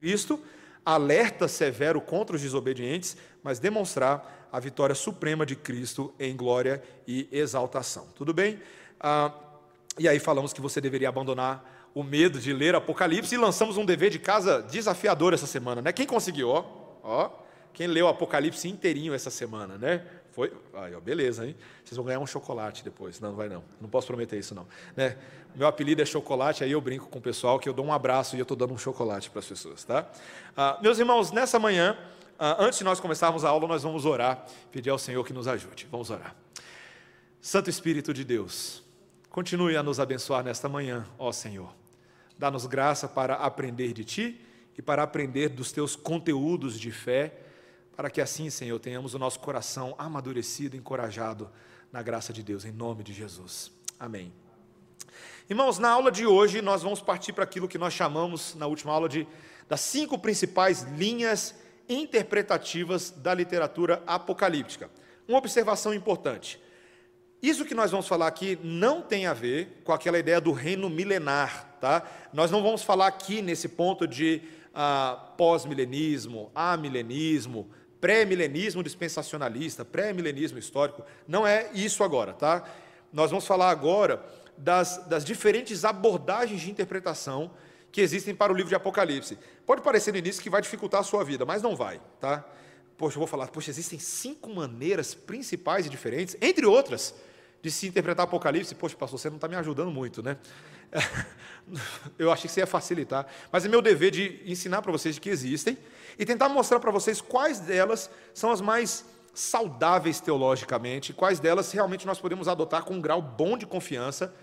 Cristo, alerta severo contra os desobedientes, mas demonstrar a vitória suprema de Cristo em glória e exaltação. Tudo bem? Ah, e aí falamos que você deveria abandonar o medo de ler Apocalipse e lançamos um dever de casa desafiador essa semana, né? Quem conseguiu? Ó, ó, quem leu Apocalipse inteirinho essa semana, né? Foi, aí, ó, beleza, hein? Vocês vão ganhar um chocolate depois. Não, não vai não. Não posso prometer isso não, né? Meu apelido é chocolate, aí eu brinco com o pessoal que eu dou um abraço e eu estou dando um chocolate para as pessoas, tá? Ah, meus irmãos, nessa manhã, ah, antes de nós começarmos a aula, nós vamos orar, pedir ao Senhor que nos ajude. Vamos orar. Santo Espírito de Deus, continue a nos abençoar nesta manhã, ó Senhor. Dá-nos graça para aprender de Ti e para aprender dos Teus conteúdos de fé, para que assim, Senhor, tenhamos o nosso coração amadurecido, encorajado na graça de Deus, em nome de Jesus. Amém. Irmãos, na aula de hoje nós vamos partir para aquilo que nós chamamos na última aula de das cinco principais linhas interpretativas da literatura apocalíptica. Uma observação importante. Isso que nós vamos falar aqui não tem a ver com aquela ideia do reino milenar, tá? Nós não vamos falar aqui nesse ponto de ah, pós-milenismo, amilenismo, pré-milenismo dispensacionalista, pré-milenismo histórico. Não é isso agora, tá? Nós vamos falar agora das, das diferentes abordagens de interpretação que existem para o livro de Apocalipse. Pode parecer no início que vai dificultar a sua vida, mas não vai, tá? Poxa, eu vou falar, poxa, existem cinco maneiras principais e diferentes, entre outras, de se interpretar Apocalipse. Poxa, pastor, você não está me ajudando muito, né? Eu achei que você ia facilitar, mas é meu dever de ensinar para vocês que existem e tentar mostrar para vocês quais delas são as mais saudáveis teologicamente, quais delas realmente nós podemos adotar com um grau bom de confiança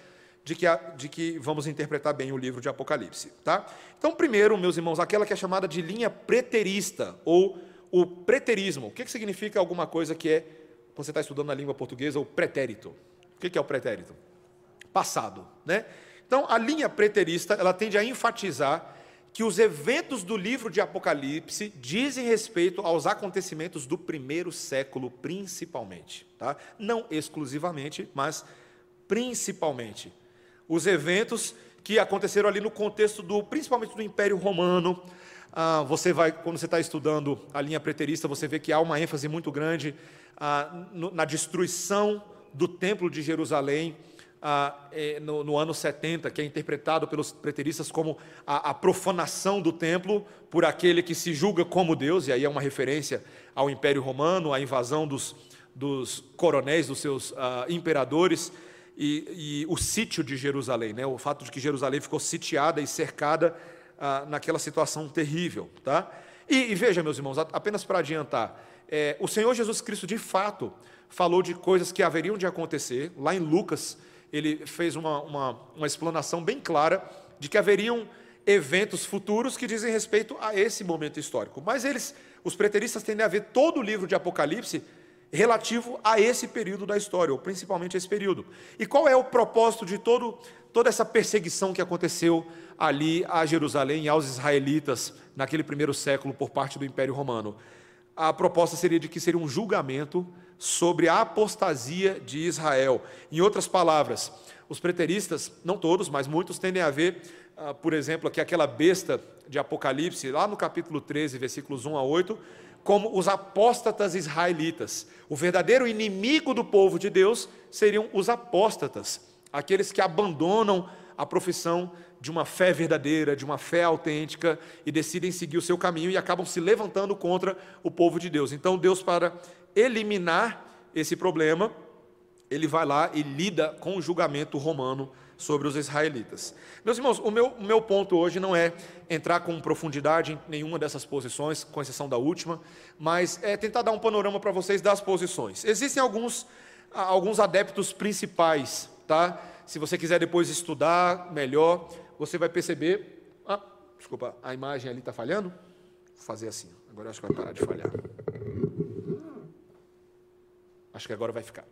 de que, de que vamos interpretar bem o livro de Apocalipse. Tá? Então, primeiro, meus irmãos, aquela que é chamada de linha preterista, ou o preterismo. O que, que significa alguma coisa que é, quando você está estudando na língua portuguesa, o pretérito? O que, que é o pretérito? Passado. Né? Então, a linha preterista, ela tende a enfatizar que os eventos do livro de Apocalipse dizem respeito aos acontecimentos do primeiro século, principalmente. Tá? Não exclusivamente, mas principalmente os eventos que aconteceram ali no contexto do, principalmente do Império Romano. Ah, você vai, quando você está estudando a linha preterista, você vê que há uma ênfase muito grande ah, no, na destruição do Templo de Jerusalém ah, é, no, no, ano 70, que é interpretado pelos preteristas como a, a, profanação do templo por aquele que se julga como Deus, e aí é uma referência ao Império Romano, à invasão dos, dos coronéis, dos seus ah, imperadores e, e, o sítio de Jerusalém, né? o fato de que Jerusalém ficou sitiada e cercada ah, naquela situação terrível. Tá? E, e, veja, meus irmãos, apenas para adiantar, é, o Senhor Jesus Cristo de fato falou de coisas que haveriam de acontecer, lá em Lucas, ele fez uma, uma, uma explanação bem clara de que haveriam eventos futuros que dizem respeito a esse momento histórico. Mas eles, os preteristas, tendem a ver todo o livro de Apocalipse relativo a esse período da história, ou principalmente esse período. E qual é o propósito de todo, toda essa perseguição que aconteceu ali a Jerusalém aos israelitas naquele primeiro século por parte do Império Romano? A proposta seria de que seria um julgamento sobre a apostasia de Israel. Em outras palavras, os preteristas, não todos, mas muitos, tendem a ver, ah, por exemplo, que aquela besta de Apocalipse, lá no capítulo 13, versículos 1 a 8, como os apóstatas israelitas. O verdadeiro inimigo do povo de Deus seriam os apóstatas, aqueles que abandonam a profissão de uma fé verdadeira, de uma fé autêntica e decidem seguir o seu caminho e acabam se levantando contra o povo de Deus. Então, Deus, para eliminar esse problema, ele vai lá e lida com o julgamento romano sobre os israelitas. Meus irmãos, o meu, o meu ponto hoje não é entrar com profundidade em nenhuma dessas posições, com exceção da última, mas é tentar dar um panorama para vocês das posições. Existem alguns, alguns adeptos principais, tá? Se você quiser depois estudar melhor, você vai perceber. Ah, desculpa, a imagem ali está falhando? Vou fazer assim. Agora acho que vai parar de falhar. Acho que agora vai ficar.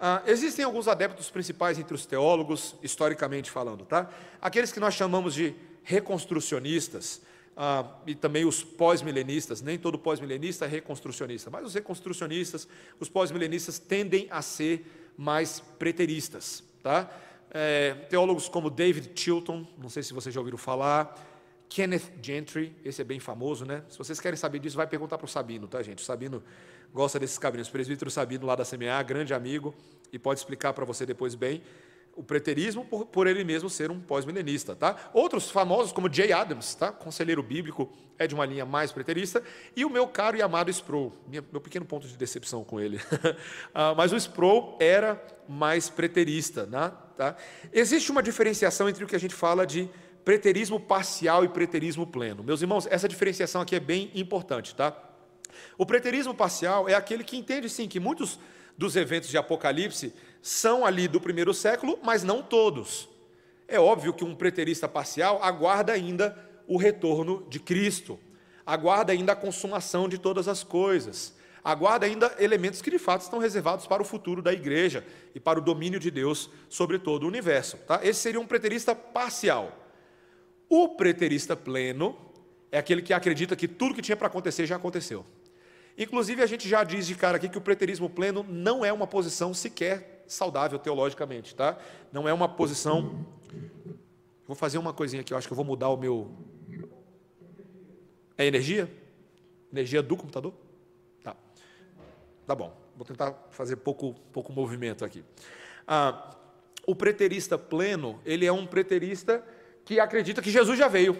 Ah, existem alguns adeptos principais entre os teólogos, historicamente falando, tá? Aqueles que nós chamamos de reconstrucionistas, ah, e também os pós-milenistas, nem todo pós-milenista é reconstrucionista, mas os reconstrucionistas, os pós-milenistas tendem a ser mais preteristas, tá? É, teólogos como David Chilton, não sei se vocês já ouviram falar, Kenneth Gentry, esse é bem famoso, né? Se vocês querem saber disso, vai perguntar para o Sabino, tá, gente? O Sabino gosta desses caminhos. O presbítero Sabino, lá da CMA, grande amigo, e pode explicar para você depois bem o preterismo por, por ele mesmo ser um pós-milenista, tá? Outros famosos como Jay Adams, tá? Conselheiro bíblico é de uma linha mais preterista e o meu caro e amado Sproul, minha, meu pequeno ponto de decepção com ele. ah, mas o Sproul era mais preterista, né? tá? Existe uma diferenciação entre o que a gente fala de preterismo parcial e preterismo pleno. Meus irmãos, essa diferenciação aqui é bem importante, tá? O preterismo parcial é aquele que entende sim que muitos dos eventos de Apocalipse são ali do primeiro século, mas não todos. É óbvio que um preterista parcial aguarda ainda o retorno de Cristo, aguarda ainda a consumação de todas as coisas, aguarda ainda elementos que de fato estão reservados para o futuro da igreja e para o domínio de Deus sobre todo o universo. Tá? Esse seria um preterista parcial. O preterista pleno é aquele que acredita que tudo que tinha para acontecer já aconteceu. Inclusive, a gente já diz de cara aqui que o preterismo pleno não é uma posição sequer saudável teologicamente, tá? Não é uma posição. Vou fazer uma coisinha aqui, eu acho que eu vou mudar o meu. É energia? Energia do computador? Tá. Tá bom. Vou tentar fazer pouco, pouco movimento aqui. Ah, o preterista pleno, ele é um preterista que acredita que Jesus já veio.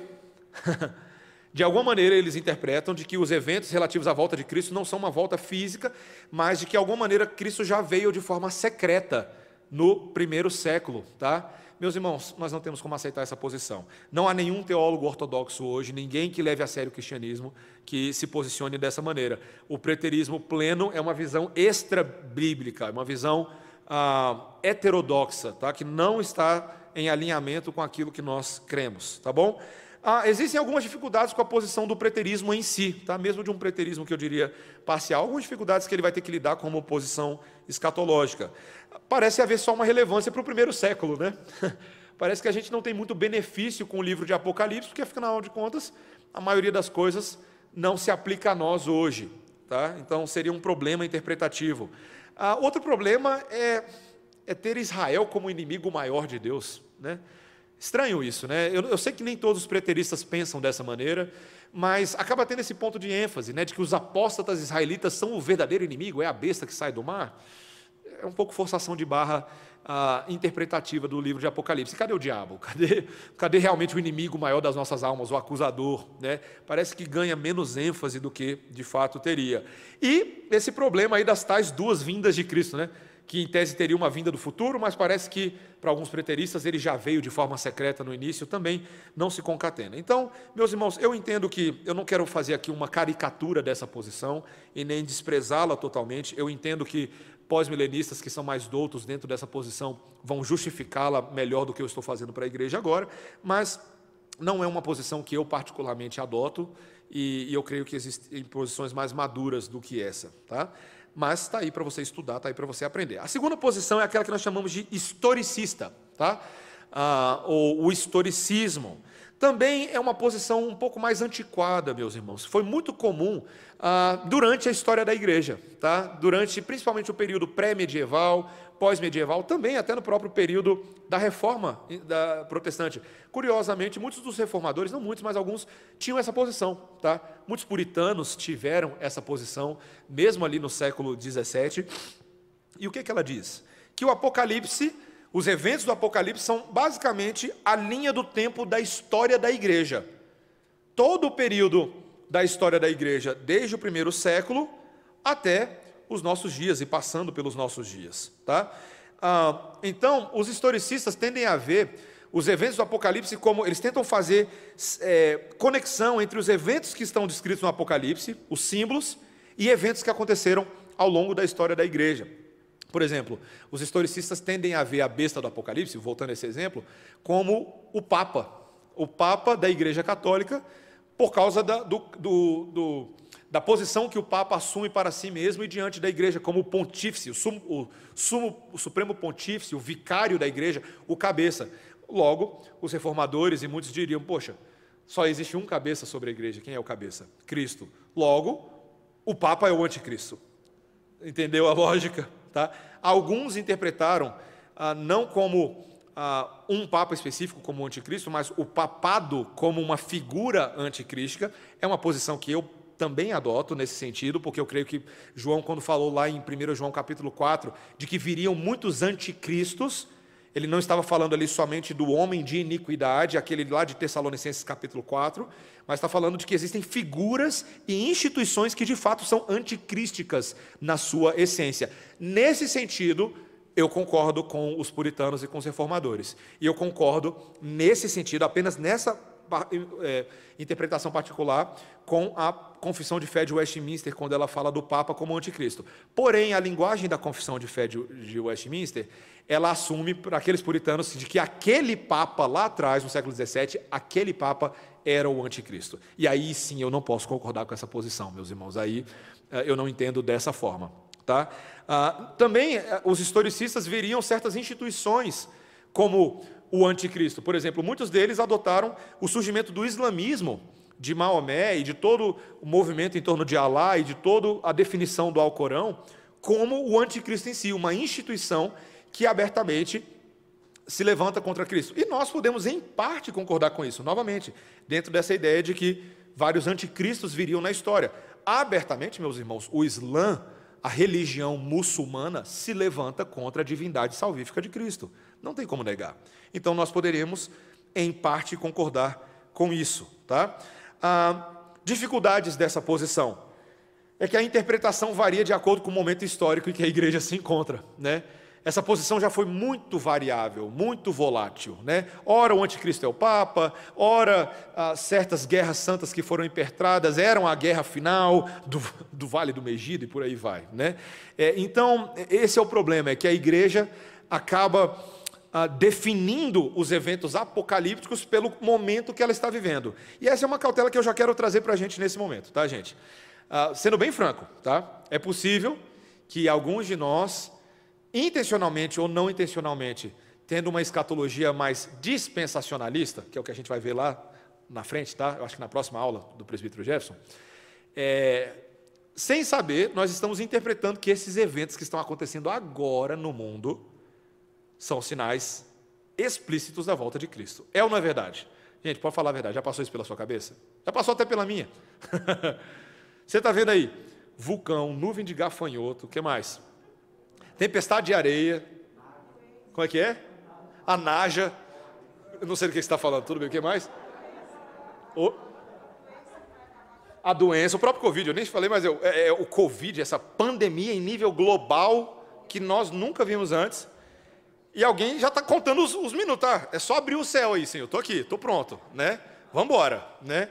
De alguma maneira, eles interpretam de que os eventos relativos à volta de Cristo não são uma volta física, mas de que, de alguma maneira, Cristo já veio de forma secreta no primeiro século. Tá? Meus irmãos, nós não temos como aceitar essa posição. Não há nenhum teólogo ortodoxo hoje, ninguém que leve a sério o cristianismo, que se posicione dessa maneira. O preterismo pleno é uma visão extra-bíblica, é uma visão ah, heterodoxa, tá? que não está em alinhamento com aquilo que nós cremos. Tá bom? Ah, existem algumas dificuldades com a posição do preterismo em si, tá? mesmo de um preterismo que eu diria parcial, algumas dificuldades que ele vai ter que lidar com uma posição escatológica. Parece haver só uma relevância para o primeiro século, né? Parece que a gente não tem muito benefício com o livro de Apocalipse, porque afinal de contas, a maioria das coisas não se aplica a nós hoje. Tá? Então seria um problema interpretativo. Ah, outro problema é, é ter Israel como inimigo maior de Deus. Né? Estranho isso, né? Eu, eu, sei que nem todos os preteristas pensam dessa maneira, mas acaba tendo esse ponto de ênfase, né? De que os apóstatas israelitas são o verdadeiro inimigo, é a besta que sai do mar. É um pouco forçação de barra ah, interpretativa do livro de Apocalipse. Cadê o diabo? Cadê, cadê realmente o inimigo maior das nossas almas, o acusador? Né? Parece que ganha menos ênfase do que de fato teria. E esse problema aí das tais duas vindas de Cristo, né? Que em tese teria uma vinda do futuro, mas parece que para alguns preteristas ele já veio de forma secreta no início, também não se concatena. Então, meus irmãos, eu entendo que eu não quero fazer aqui uma caricatura dessa posição e nem desprezá-la totalmente. Eu entendo que pós-milenistas que são mais doutos dentro dessa posição vão justificá-la melhor do que eu estou fazendo para a igreja agora, mas não é uma posição que eu particularmente adoto e, eu creio que existem posições mais maduras do que essa, tá? Mas está aí para você estudar, está aí para você aprender. A segunda posição é aquela que nós chamamos de historicista, tá? Ah, ou o historicismo. Também é uma posição um pouco mais antiquada, meus irmãos. Foi muito comum ah, durante a história da igreja, tá? durante principalmente o período pré-medieval, pós-medieval, também até no próprio período da reforma da protestante. Curiosamente, muitos dos reformadores, não muitos, mas alguns, tinham essa posição. Tá? Muitos puritanos tiveram essa posição, mesmo ali no século XVII. E o que, que ela diz? Que o Apocalipse, os eventos do Apocalipse são basicamente a linha do tempo da história da igreja. Todo o período da história da igreja, desde o primeiro século até os nossos dias e passando pelos nossos dias. Tá? Ah, então, os historicistas tendem a ver os eventos do Apocalipse como eles tentam fazer é, conexão entre os eventos que estão descritos no Apocalipse, os símbolos, e eventos que aconteceram ao longo da história da igreja. Por exemplo, os historicistas tendem a ver a besta do Apocalipse, voltando a esse exemplo, como o Papa, o Papa da Igreja Católica, por causa da, do, do, do da posição que o Papa assume para si mesmo e diante da igreja, como pontífice, o, sumo, o, sumo, o supremo pontífice, o vicário da igreja, o cabeça. Logo, os reformadores e muitos diriam: poxa, só existe um cabeça sobre a igreja. Quem é o cabeça? Cristo. Logo, o Papa é o anticristo. Entendeu a lógica? Tá? Alguns interpretaram ah, não como ah, um papa específico como anticristo, mas o papado como uma figura anticrística é uma posição que eu também adoto nesse sentido, porque eu creio que João, quando falou lá em 1 João capítulo 4, de que viriam muitos anticristos, ele não estava falando ali somente do homem de iniquidade, aquele lá de Tessalonicenses capítulo 4, mas está falando de que existem figuras e instituições que de fato são anticrísticas na sua essência. Nesse sentido, eu concordo com os puritanos e com os reformadores. E eu concordo nesse sentido, apenas nessa é, interpretação particular, com a confissão de fé de Westminster, quando ela fala do Papa como anticristo. Porém, a linguagem da confissão de fé de Westminster, ela assume para aqueles puritanos de que aquele Papa lá atrás, no século XVII, aquele Papa era o anticristo. E aí sim eu não posso concordar com essa posição, meus irmãos. Aí é, eu não entendo dessa forma. Tá? Ah, também eh, os historicistas veriam certas instituições como o anticristo. Por exemplo, muitos deles adotaram o surgimento do islamismo de Maomé e de todo o movimento em torno de Alá e de toda a definição do Alcorão como o anticristo em si, uma instituição que abertamente se levanta contra Cristo. E nós podemos, em parte, concordar com isso, novamente, dentro dessa ideia de que vários anticristos viriam na história. Abertamente, meus irmãos, o Islã a religião muçulmana se levanta contra a divindade salvífica de Cristo. Não tem como negar. Então nós poderíamos, em parte, concordar com isso. Tá? Ah, dificuldades dessa posição é que a interpretação varia de acordo com o momento histórico em que a igreja se encontra. Né? Essa posição já foi muito variável, muito volátil. Né? Ora o anticristo é o Papa, ora ah, certas guerras santas que foram impertradas eram a guerra final do, do Vale do Megido e por aí vai. Né? É, então, esse é o problema, é que a igreja acaba ah, definindo os eventos apocalípticos pelo momento que ela está vivendo. E essa é uma cautela que eu já quero trazer para a gente nesse momento, tá, gente? Ah, sendo bem franco, tá? É possível que alguns de nós intencionalmente ou não intencionalmente, tendo uma escatologia mais dispensacionalista, que é o que a gente vai ver lá na frente, tá? Eu acho que na próxima aula do presbítero Jefferson, é, sem saber, nós estamos interpretando que esses eventos que estão acontecendo agora no mundo são sinais explícitos da volta de Cristo. É ou não é verdade? Gente, pode falar a verdade, já passou isso pela sua cabeça? Já passou até pela minha. Você está vendo aí? Vulcão, nuvem de gafanhoto, o que mais? Tempestade de areia. Como é que é? A naja. Eu não sei do que você está falando, tudo bem, o que mais? O... A doença, o próprio Covid, eu nem falei, mas eu, é, é, o Covid, essa pandemia em nível global que nós nunca vimos antes. E alguém já está contando os, os, minutos, tá? É só abrir o céu aí, Senhor. Estou aqui, estou pronto, né? Vamos embora, né?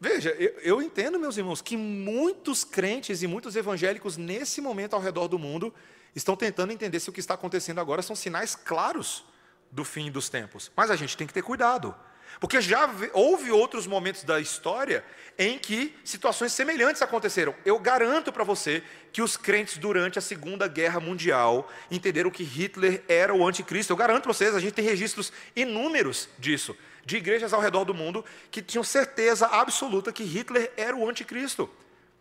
Veja, eu, eu, entendo, meus irmãos, que muitos crentes e muitos evangélicos nesse momento ao redor do mundo estão tentando entender se o que está acontecendo agora são sinais claros do fim dos tempos. Mas a gente tem que ter cuidado, porque já houve outros momentos da história em que situações semelhantes aconteceram. Eu garanto para você que os crentes durante a Segunda Guerra Mundial entenderam que Hitler era o anticristo. Eu garanto para vocês, a gente tem registros inúmeros disso de igrejas ao redor do mundo que tinham certeza absoluta que Hitler era o anticristo.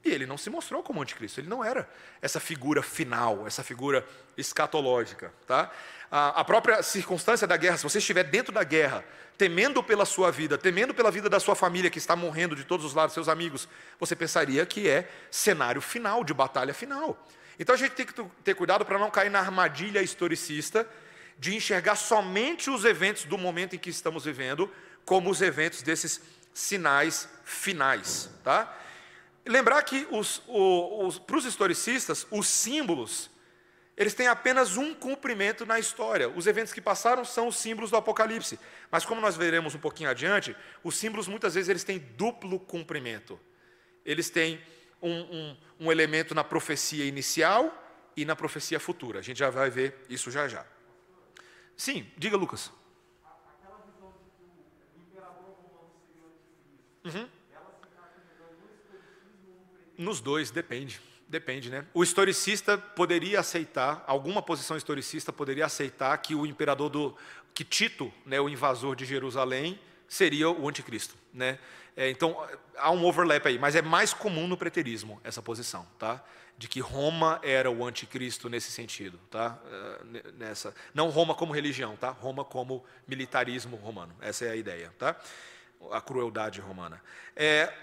E ele não se mostrou como anticristo, ele não era essa figura final, essa figura escatológica. Tá? A, própria circunstância da guerra, se você estiver dentro da guerra, temendo pela sua vida, temendo pela vida da sua família que está morrendo de todos os lados, seus amigos, você pensaria que é cenário final, de batalha final. Então a gente tem que ter cuidado para não cair na armadilha historicista de enxergar somente os eventos do momento em que estamos vivendo como os eventos desses sinais finais. Tá? Lembrar que os, os, para os historicistas, os símbolos, eles têm apenas um cumprimento na história. Os eventos que passaram são os símbolos do Apocalipse. Mas como nós veremos um pouquinho adiante, os símbolos muitas vezes eles têm duplo cumprimento. Eles têm um, um, um elemento na profecia inicial e na profecia futura. A gente já vai ver isso já já. Sim, diga Lucas. Aquela visão de que o imperador romano seria o uhum. ela se Nos dois, depende. Depende, né? O historicista poderia aceitar, alguma posição historicista poderia aceitar que o imperador do. que Tito, né, o invasor de Jerusalém, seria o anticristo. Né? É, então, há um overlap aí, mas é mais comum no preterismo essa posição, tá? De que Roma era o anticristo nesse sentido, tá? É, nessa, não Roma como religião, tá? Roma como militarismo romano. Essa é a ideia, tá? A crueldade romana. É,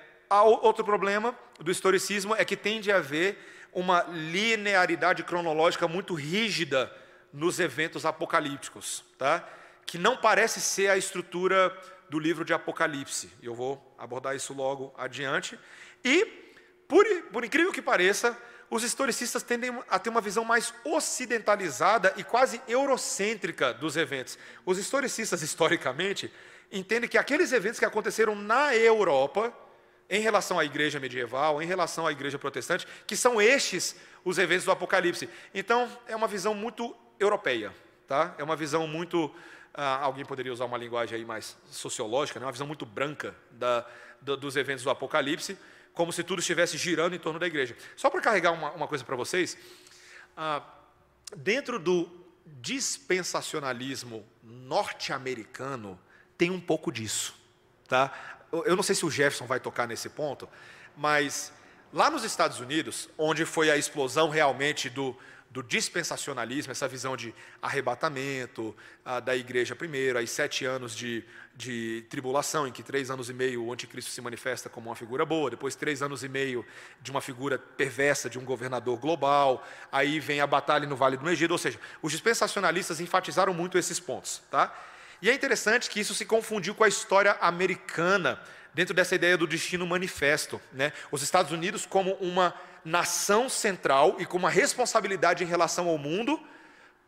outro problema do historicismo é que tende a haver uma linearidade cronológica muito rígida nos eventos apocalípticos, tá? Que não parece ser a estrutura do livro de Apocalipse. Eu vou abordar isso logo adiante. E, por, por incrível que pareça, os historicistas tendem a ter uma visão mais ocidentalizada e quase eurocêntrica dos eventos. Os historicistas, historicamente, entendem que aqueles eventos que aconteceram na Europa, em relação à igreja medieval, em relação à igreja protestante, que são estes os eventos do Apocalipse. Então, é uma visão muito europeia, tá? É uma visão muito ah, alguém poderia usar uma linguagem aí mais sociológica, né? uma visão muito branca da, do, dos eventos do Apocalipse, como se tudo estivesse girando em torno da igreja. Só para carregar uma, uma coisa para vocês, ah, dentro do dispensacionalismo norte-americano, tem um pouco disso. Tá? Eu não sei se o Jefferson vai tocar nesse ponto, mas lá nos Estados Unidos, onde foi a explosão realmente do, do dispensacionalismo, essa visão de arrebatamento da igreja primeiro, aí sete anos de, de tribulação, em que três anos e meio o anticristo se manifesta como uma figura boa, depois três anos e meio de uma figura perversa de um governador global, aí vem a batalha no Vale do Egito, ou seja, os dispensacionalistas enfatizaram muito esses pontos. Tá? E é interessante que isso se confundiu com a história americana, dentro dessa ideia do destino manifesto. Né? Os Estados Unidos como uma nação central e com uma responsabilidade em relação ao mundo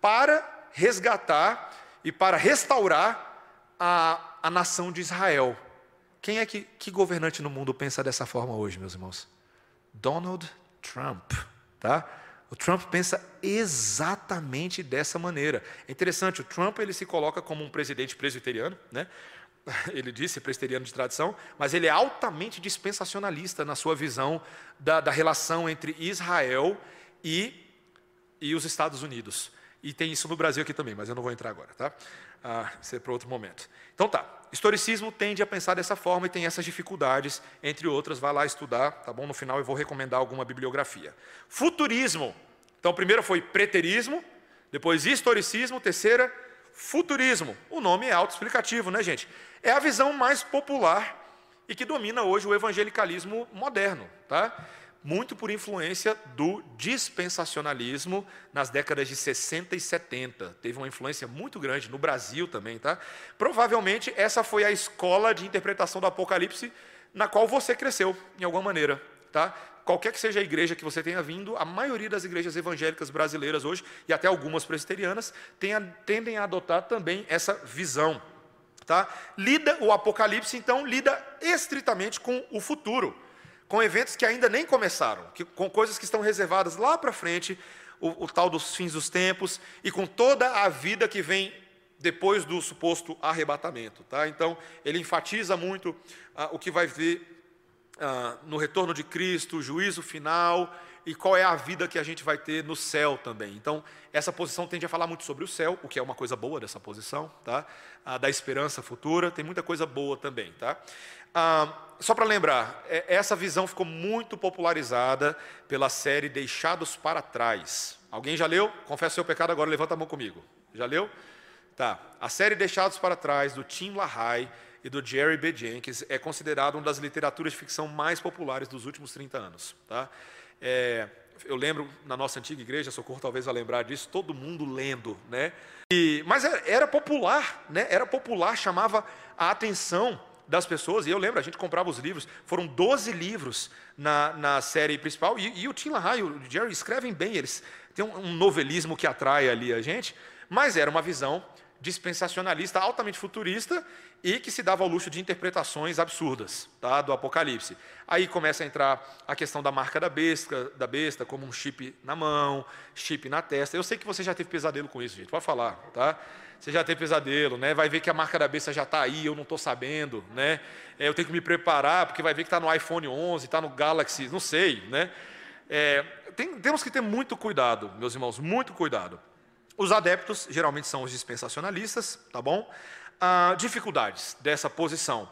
para resgatar e para restaurar a, a nação de Israel. Quem é que, que governante no mundo pensa dessa forma hoje, meus irmãos? Donald Trump, tá? O Trump pensa exatamente dessa maneira. É interessante, o Trump ele se coloca como um presidente presbiteriano, né? ele disse, presteriano de tradição, mas ele é altamente dispensacionalista na sua visão da, da relação entre Israel e, e os Estados Unidos. E tem isso no Brasil aqui também, mas eu não vou entrar agora, tá? Ah, isso é para outro momento. Então tá, historicismo tende a pensar dessa forma e tem essas dificuldades, entre outras, vai lá estudar, tá bom? No final eu vou recomendar alguma bibliografia. Futurismo. Então, primeiro foi preterismo, depois historicismo, terceira, futurismo. O nome é autoexplicativo, né, gente? É a visão mais popular e que domina hoje o evangelicalismo moderno, tá? Muito por influência do dispensacionalismo nas décadas de 60 e 70. Teve uma influência muito grande no Brasil também, tá? Provavelmente essa foi a escola de interpretação do Apocalipse na qual você cresceu, em alguma maneira, tá? Qualquer que seja a igreja que você tenha vindo, a maioria das igrejas evangélicas brasileiras hoje, e até algumas presbiterianas, tendem a adotar também essa visão. Tá? Lida o Apocalipse, então, lida estritamente com o futuro, com eventos que ainda nem começaram, que, com coisas que estão reservadas lá para frente, o, o tal dos fins dos tempos, e com toda a vida que vem depois do suposto arrebatamento. Tá? Então, ele enfatiza muito ah, o que vai ver ah, no retorno de Cristo, o juízo final e qual é a vida que a gente vai ter no céu também. Então, essa posição tende a falar muito sobre o céu, o que é uma coisa boa dessa posição, tá? Ah, da esperança futura, tem muita coisa boa também, tá? Ah, só para lembrar, é, essa visão ficou muito popularizada pela série Deixados para Trás. Alguém já leu? Confessa seu pecado agora, levanta a mão comigo. Já leu? Tá. A série Deixados para Trás, do Tim LaHaye, e do Jerry B. Jenkins é considerado uma das literaturas de ficção mais populares dos últimos 30 anos. Tá? É, eu lembro na nossa antiga igreja, Socorro talvez vai lembrar disso, todo mundo lendo, né? E, mas era, era, popular, né? Era popular, chamava a atenção das pessoas. E eu lembro, a gente comprava os livros, foram 12 livros na, na série principal. E, e o Tim LaHaye e o Jerry escrevem bem, eles têm um, um novelismo que atrai ali a gente, mas era uma visão dispensacionalista, altamente futurista e que se dava ao luxo de interpretações absurdas tá, do Apocalipse. Aí começa a entrar a questão da marca da besta, da besta, como um chip na mão, chip na testa. Eu sei que você já teve pesadelo com isso, gente, pode falar, tá? Você já teve pesadelo, né? Vai ver que a marca da besta já está aí, eu não estou sabendo, né? É, eu tenho que me preparar, porque vai ver que está no iPhone 11, está no Galaxy, não sei, né? É, tem, temos que ter muito cuidado, meus irmãos, muito cuidado. Os adeptos geralmente são os dispensacionalistas, tá bom? Ah, dificuldades dessa posição.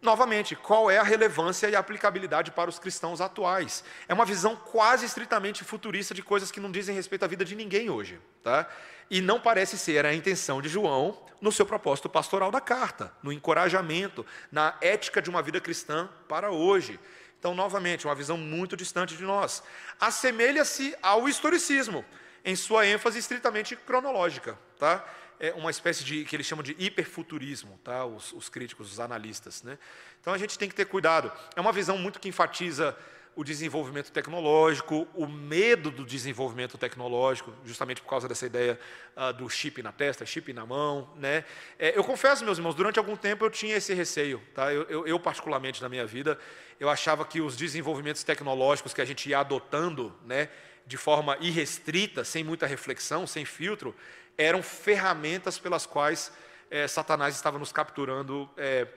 Novamente, qual é a relevância e a aplicabilidade para os cristãos atuais? É uma visão quase estritamente futurista de coisas que não dizem respeito à vida de ninguém hoje. Tá? E não parece ser a intenção de João no seu propósito pastoral da carta, no encorajamento, na ética de uma vida cristã para hoje. Então, novamente, uma visão muito distante de nós. Assemelha-se ao historicismo, em sua ênfase estritamente cronológica. Tá? é uma espécie de que eles chamam de hiperfuturismo, tá? Os, os, críticos, os analistas, né? Então a gente tem que ter cuidado. É uma visão muito que enfatiza o desenvolvimento tecnológico, o medo do desenvolvimento tecnológico, justamente por causa dessa ideia uh, do chip na testa, chip na mão, né? É, eu confesso, meus irmãos, durante algum tempo eu tinha esse receio, tá? Eu, eu, eu, particularmente na minha vida, eu achava que os desenvolvimentos tecnológicos que a gente ia adotando, né? De forma irrestrita, sem muita reflexão, sem filtro, eram ferramentas pelas quais é, Satanás estava nos capturando é,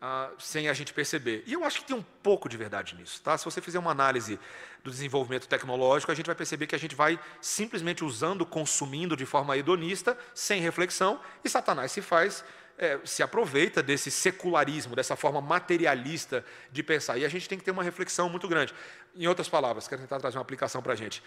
ah, sem a gente perceber. E eu acho que tem um pouco de verdade nisso. Tá? Se você fizer uma análise do desenvolvimento tecnológico, a gente vai perceber que a gente vai simplesmente usando, consumindo de forma hedonista, sem reflexão, e Satanás se faz é, se aproveita desse secularismo, dessa forma materialista de pensar. E a gente tem que ter uma reflexão muito grande. Em outras palavras, quero tentar trazer uma aplicação para a gente.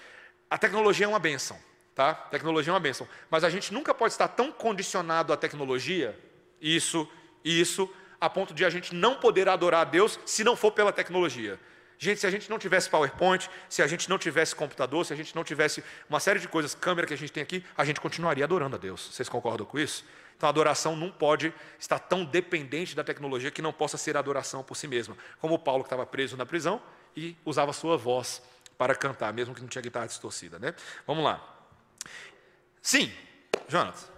A tecnologia é uma benção. Tá? Tecnologia é uma bênção. Mas a gente nunca pode estar tão condicionado à tecnologia, isso, isso, a ponto de a gente não poder adorar a Deus se não for pela tecnologia. Gente, se a gente não tivesse PowerPoint, se a gente não tivesse computador, se a gente não tivesse uma série de coisas, câmera que a gente tem aqui, a gente continuaria adorando a Deus. Vocês concordam com isso? Então a adoração não pode estar tão dependente da tecnologia que não possa ser adoração por si mesma. Como o Paulo que estava preso na prisão e usava sua voz para cantar, mesmo que não tinha guitarra distorcida. Né? Vamos lá. Sim, Jonas.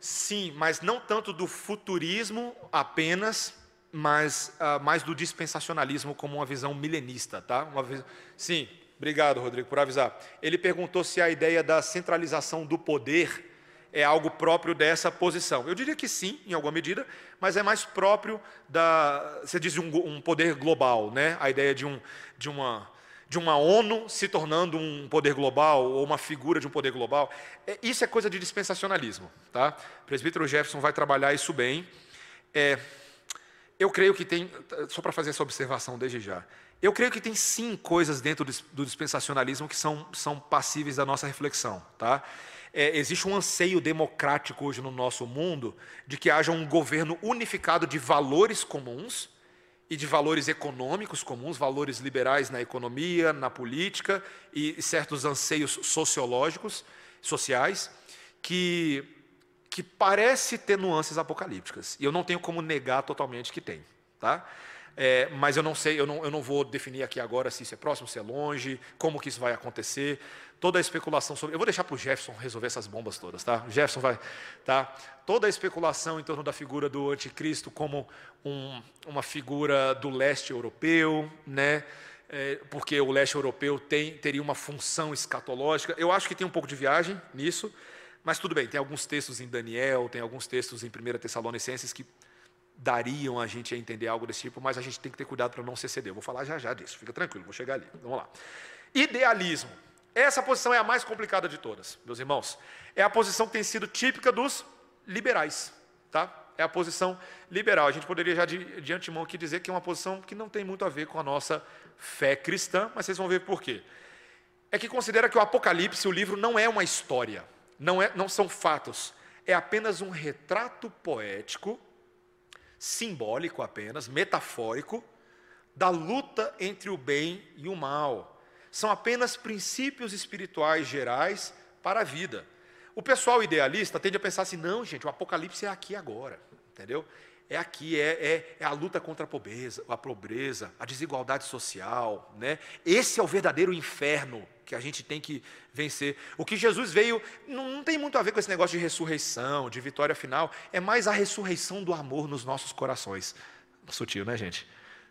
Sim, mas não tanto do futurismo apenas, mas uh, mais do dispensacionalismo como uma visão milenista, tá? Uma. Sim, obrigado, Rodrigo, por avisar. Ele perguntou se a ideia da centralização do poder é algo próprio dessa posição. Eu diria que sim, em alguma medida, mas é mais próprio da, você diz, um, um poder global, né? A ideia de, um, de, uma, de uma ONU se tornando um poder global ou uma figura de um poder global. É, isso é coisa de dispensacionalismo, tá? O presbítero Jefferson vai trabalhar isso bem. É, eu creio que tem, só para fazer essa observação desde já, eu creio que tem sim coisas dentro do dispensacionalismo que são, são passíveis da nossa reflexão, tá? é, existe um anseio democrático hoje no nosso mundo de que haja um governo unificado de valores comuns e de valores econômicos comuns, valores liberais na economia, na política e certos anseios sociológicos, sociais, que, que parece ter nuances apocalípticas. E eu não tenho como negar totalmente que tem. Tá? É, mas eu não sei, eu não, eu não vou definir aqui agora se isso é próximo, se é longe, como que isso vai acontecer. Toda a especulação sobre. Eu vou deixar para o Jefferson resolver essas bombas todas, tá? O Jefferson vai. Tá? Toda a especulação em torno da figura do anticristo como um, uma figura do leste europeu, né? É, porque o leste europeu tem, teria uma função escatológica. Eu acho que tem um pouco de viagem nisso, mas tudo bem, tem alguns textos em Daniel, tem alguns textos em 1 Tessalonicenses que dariam a gente a entender algo desse tipo, mas a gente tem que ter cuidado para não se exceder. Eu vou falar já já disso, fica tranquilo, vou chegar ali. Vamos lá. Idealismo. Essa posição é a mais complicada de todas, meus irmãos. É a posição que tem sido típica dos liberais, tá? É a posição liberal. A gente poderia já de, de antemão aqui dizer que é uma posição que não tem muito a ver com a nossa fé cristã, mas vocês vão ver por quê. É que considera que o Apocalipse, o livro, não é uma história, não, é, não são fatos, é apenas um retrato poético simbólico apenas, metafórico, da luta entre o bem e o mal. São apenas princípios espirituais gerais para a vida. O pessoal idealista tende a pensar assim: não, gente, o apocalipse é aqui agora, entendeu? É aqui, é, é, é, a luta contra a pobreza, a pobreza, a desigualdade social, né? Esse é o verdadeiro inferno que a gente tem que vencer. O que Jesus veio não, não, tem muito a ver com esse negócio de ressurreição, de vitória final, é mais a ressurreição do amor nos nossos corações. Sutil, né, gente?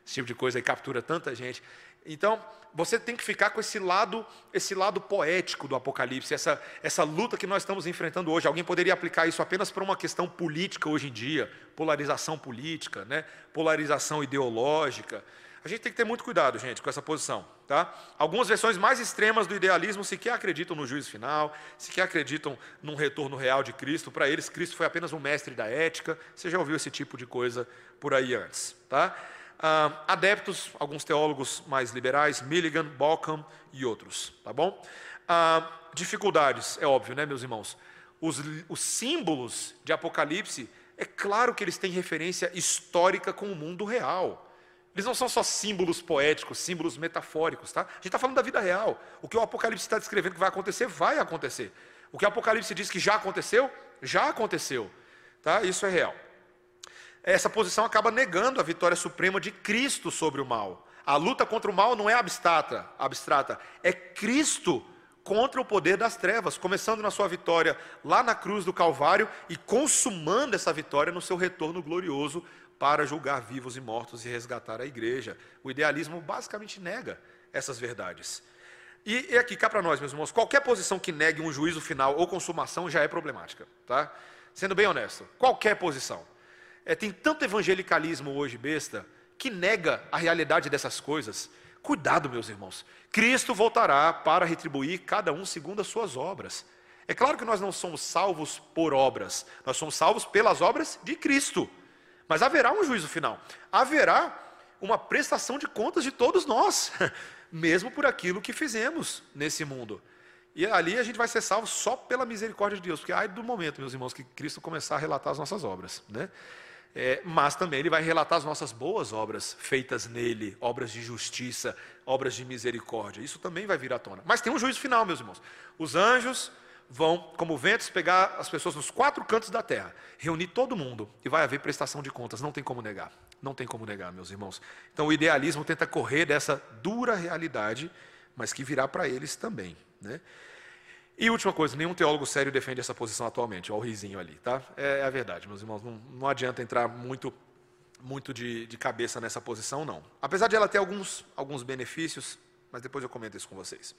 Esse tipo de coisa aí captura tanta gente. Então, você tem que ficar com esse lado, esse lado poético do Apocalipse, essa, essa luta que nós estamos enfrentando hoje. Alguém poderia aplicar isso apenas para uma questão política hoje em dia, polarização política, né? polarização ideológica. A gente tem que ter muito cuidado, gente, com essa posição. Tá? Algumas versões mais extremas do idealismo sequer acreditam no juízo final, sequer acreditam num retorno real de Cristo. Para eles, Cristo foi apenas um mestre da ética. Você já ouviu esse tipo de coisa por aí antes. Tá? Ah, adeptos, alguns teólogos mais liberais, Milligan, Balcom e outros. Tá bom? Ah, dificuldades, é óbvio, né, meus irmãos? Os, os símbolos de Apocalipse, é claro que eles têm referência histórica com o mundo real. Eles não são só símbolos poéticos, símbolos metafóricos, tá? A gente está falando da vida real. O que o Apocalipse está descrevendo que vai acontecer, vai acontecer. O que o Apocalipse diz que já aconteceu, já aconteceu. Tá? Isso é real. Essa posição acaba negando a vitória suprema de Cristo sobre o mal. A luta contra o mal não é abstrata, abstrata, é Cristo contra o poder das trevas, começando na sua vitória lá na cruz do Calvário e consumando essa vitória no seu retorno glorioso para julgar vivos e mortos e resgatar a igreja. O idealismo basicamente nega essas verdades. E, e aqui, cá para nós, meus irmãos, qualquer posição que negue um juízo final ou consumação já é problemática, tá? Sendo bem honesto, qualquer posição. É, tem tanto evangelicalismo hoje, besta, que nega a realidade dessas coisas. Cuidado, meus irmãos. Cristo voltará para retribuir cada um segundo as suas obras. É claro que nós não somos salvos por obras, nós somos salvos pelas obras de Cristo. Mas haverá um juízo final. Haverá uma prestação de contas de todos nós, mesmo por aquilo que fizemos nesse mundo. E ali a gente vai ser salvo só pela misericórdia de Deus, porque ai do momento, meus irmãos, que Cristo começar a relatar as nossas obras, né? É, mas também ele vai relatar as nossas boas obras feitas nele, obras de justiça, obras de misericórdia. Isso também vai vir à tona. Mas tem um juízo final, meus irmãos. Os anjos vão, como ventos, pegar as pessoas nos quatro cantos da terra, reunir todo mundo e vai haver prestação de contas. Não tem como negar. Não tem como negar, meus irmãos. Então o idealismo tenta correr dessa dura realidade, mas que virá para eles também. Né? E última coisa, nenhum teólogo sério defende essa posição atualmente. Olha o risinho ali, tá? É, é a verdade, meus irmãos. Não, não adianta entrar muito, muito de, de, cabeça nessa posição, não. Apesar de ela ter alguns, alguns benefícios, mas depois eu comento isso com vocês.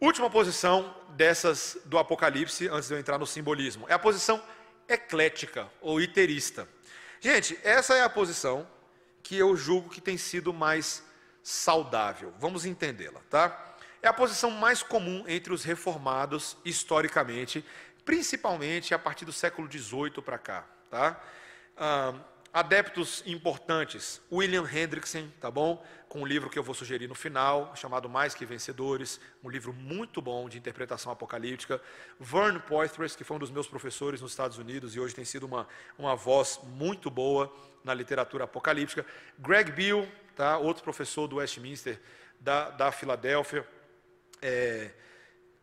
Última posição dessas do Apocalipse, antes de eu entrar no simbolismo, é a posição eclética ou iterista. Gente, essa é a posição que eu julgo que tem sido mais saudável. Vamos entendê-la, tá? É a posição mais comum entre os reformados historicamente, principalmente a partir do século XVIII para cá, tá? Ah, adeptos importantes, William Hendrickson, tá bom? Com um livro que eu vou sugerir no final, chamado Mais que Vencedores, um livro muito bom de interpretação apocalíptica. Vern Poitras, que foi um dos meus professores nos Estados Unidos e hoje tem sido uma, uma voz muito boa na literatura apocalíptica. Greg Beale, tá? outro professor do Westminster, da, da Filadélfia. É,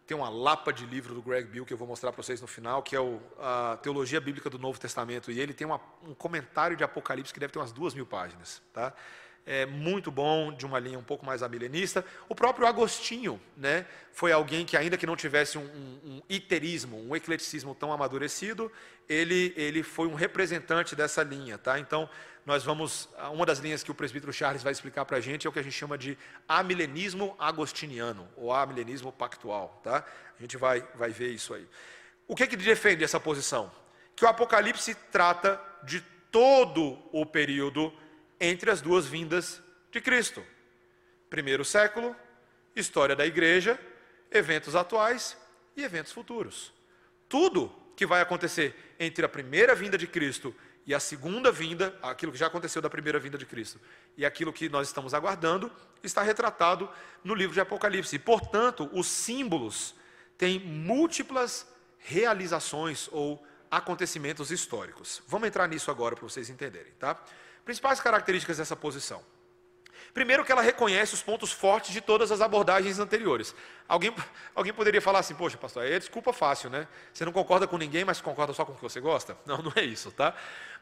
tem uma lapa de livro do Greg Bill que eu vou mostrar para vocês no final, que é o, a Teologia Bíblica do Novo Testamento. E ele tem uma, um comentário de Apocalipse que deve ter umas duas mil páginas. Tá? É muito bom, de uma linha um pouco mais amilenista. O próprio Agostinho né, foi alguém que, ainda que não tivesse um, um, um iterismo, um ecleticismo tão amadurecido, ele, ele foi um representante dessa linha. Tá? Então, nós vamos. Uma das linhas que o presbítero Charles vai explicar para a gente é o que a gente chama de amilenismo agostiniano, ou amilenismo pactual. Tá? A gente vai, vai ver isso aí. O que, que defende essa posição? Que o Apocalipse trata de todo o período entre as duas vindas de Cristo. Primeiro século, história da igreja, eventos atuais e eventos futuros. Tudo que vai acontecer entre a primeira vinda de Cristo e a segunda vinda, aquilo que já aconteceu da primeira vinda de Cristo, e aquilo que nós estamos aguardando, está retratado no livro de Apocalipse. E, portanto, os símbolos têm múltiplas realizações ou acontecimentos históricos. Vamos entrar nisso agora para vocês entenderem, tá? Principais características dessa posição. Primeiro que ela reconhece os pontos fortes de todas as abordagens anteriores. Alguém, alguém poderia falar assim, poxa, pastor, é desculpa fácil, né? Você não concorda com ninguém, mas concorda só com o que você gosta? Não, não é isso, tá?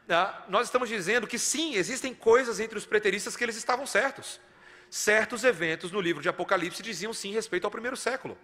Ah, nós estamos dizendo que sim, existem coisas entre os preteristas que eles estavam certos. Certos eventos no livro de Apocalipse diziam sim respeito ao primeiro século.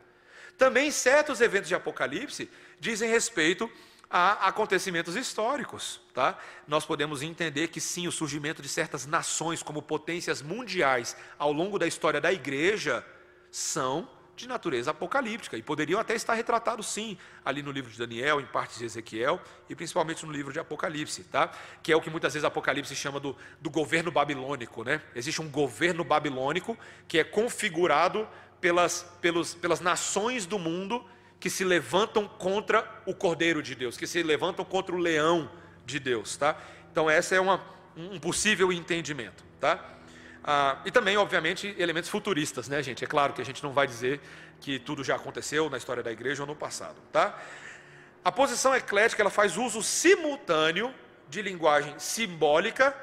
Também certos eventos de Apocalipse dizem respeito a acontecimentos históricos. Tá? Nós podemos entender que sim, o surgimento de certas nações como potências mundiais ao longo da história da igreja são de natureza apocalíptica e poderiam até estar retratados sim ali no livro de Daniel, em partes de Ezequiel e principalmente no livro de Apocalipse, tá? Que é o que muitas vezes Apocalipse chama do, do governo babilônico, né? Existe um governo babilônico que é configurado pelas, pelos, pelas nações do mundo que se levantam contra o Cordeiro de Deus, que se levantam contra o leão de Deus, tá? Então essa é uma, um possível entendimento, tá? Ah, e também, obviamente, elementos futuristas, né, gente? É claro que a gente não vai dizer que tudo já aconteceu na história da igreja ou no passado, tá? A posição eclética ela faz uso simultâneo de linguagem simbólica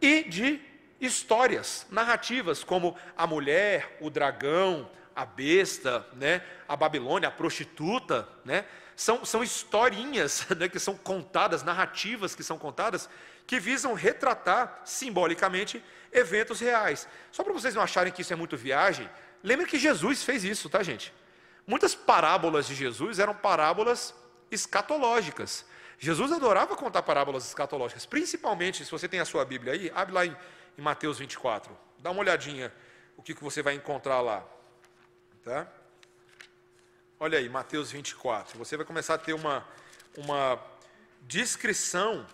e de histórias, narrativas, como a mulher, o dragão, a besta, né, a Babilônia, a prostituta, né, são, são historinhas né, que são contadas, narrativas que são contadas, que visam retratar simbolicamente eventos reais. Só para vocês não acharem que isso é muito viagem, lembre que Jesus fez isso, tá, gente? Muitas parábolas de Jesus eram parábolas escatológicas. Jesus adorava contar parábolas escatológicas, principalmente se você tem a sua Bíblia aí, abre lá em, em Mateus 24, dá uma olhadinha o que, que você vai encontrar lá. Tá? Olha aí, Mateus 24. Você vai começar a ter uma, uma descrição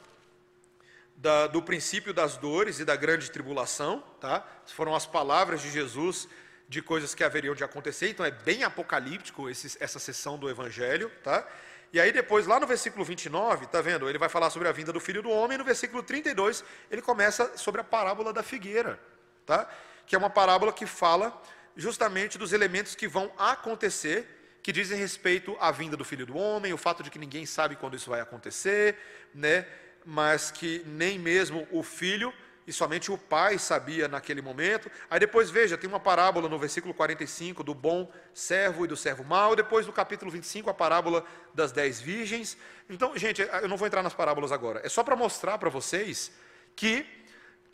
da, do princípio das dores e da grande tribulação, tá? Foram as palavras de Jesus de coisas que haveriam de acontecer, então é bem apocalíptico esse, essa sessão do Evangelho, tá? E aí depois, lá no versículo 29, tá vendo? Ele vai falar sobre a vinda do Filho do Homem, e no versículo 32, ele começa sobre a parábola da figueira, tá? Que é uma parábola que fala justamente dos elementos que vão acontecer, que dizem respeito à vinda do Filho do Homem, o fato de que ninguém sabe quando isso vai acontecer, né? mas que nem mesmo o filho e somente o pai sabia naquele momento. Aí depois veja, tem uma parábola no versículo 45 do bom servo e do servo mau, depois no capítulo 25 a parábola das dez virgens. Então, gente, eu não vou entrar nas parábolas agora, é só para mostrar para vocês que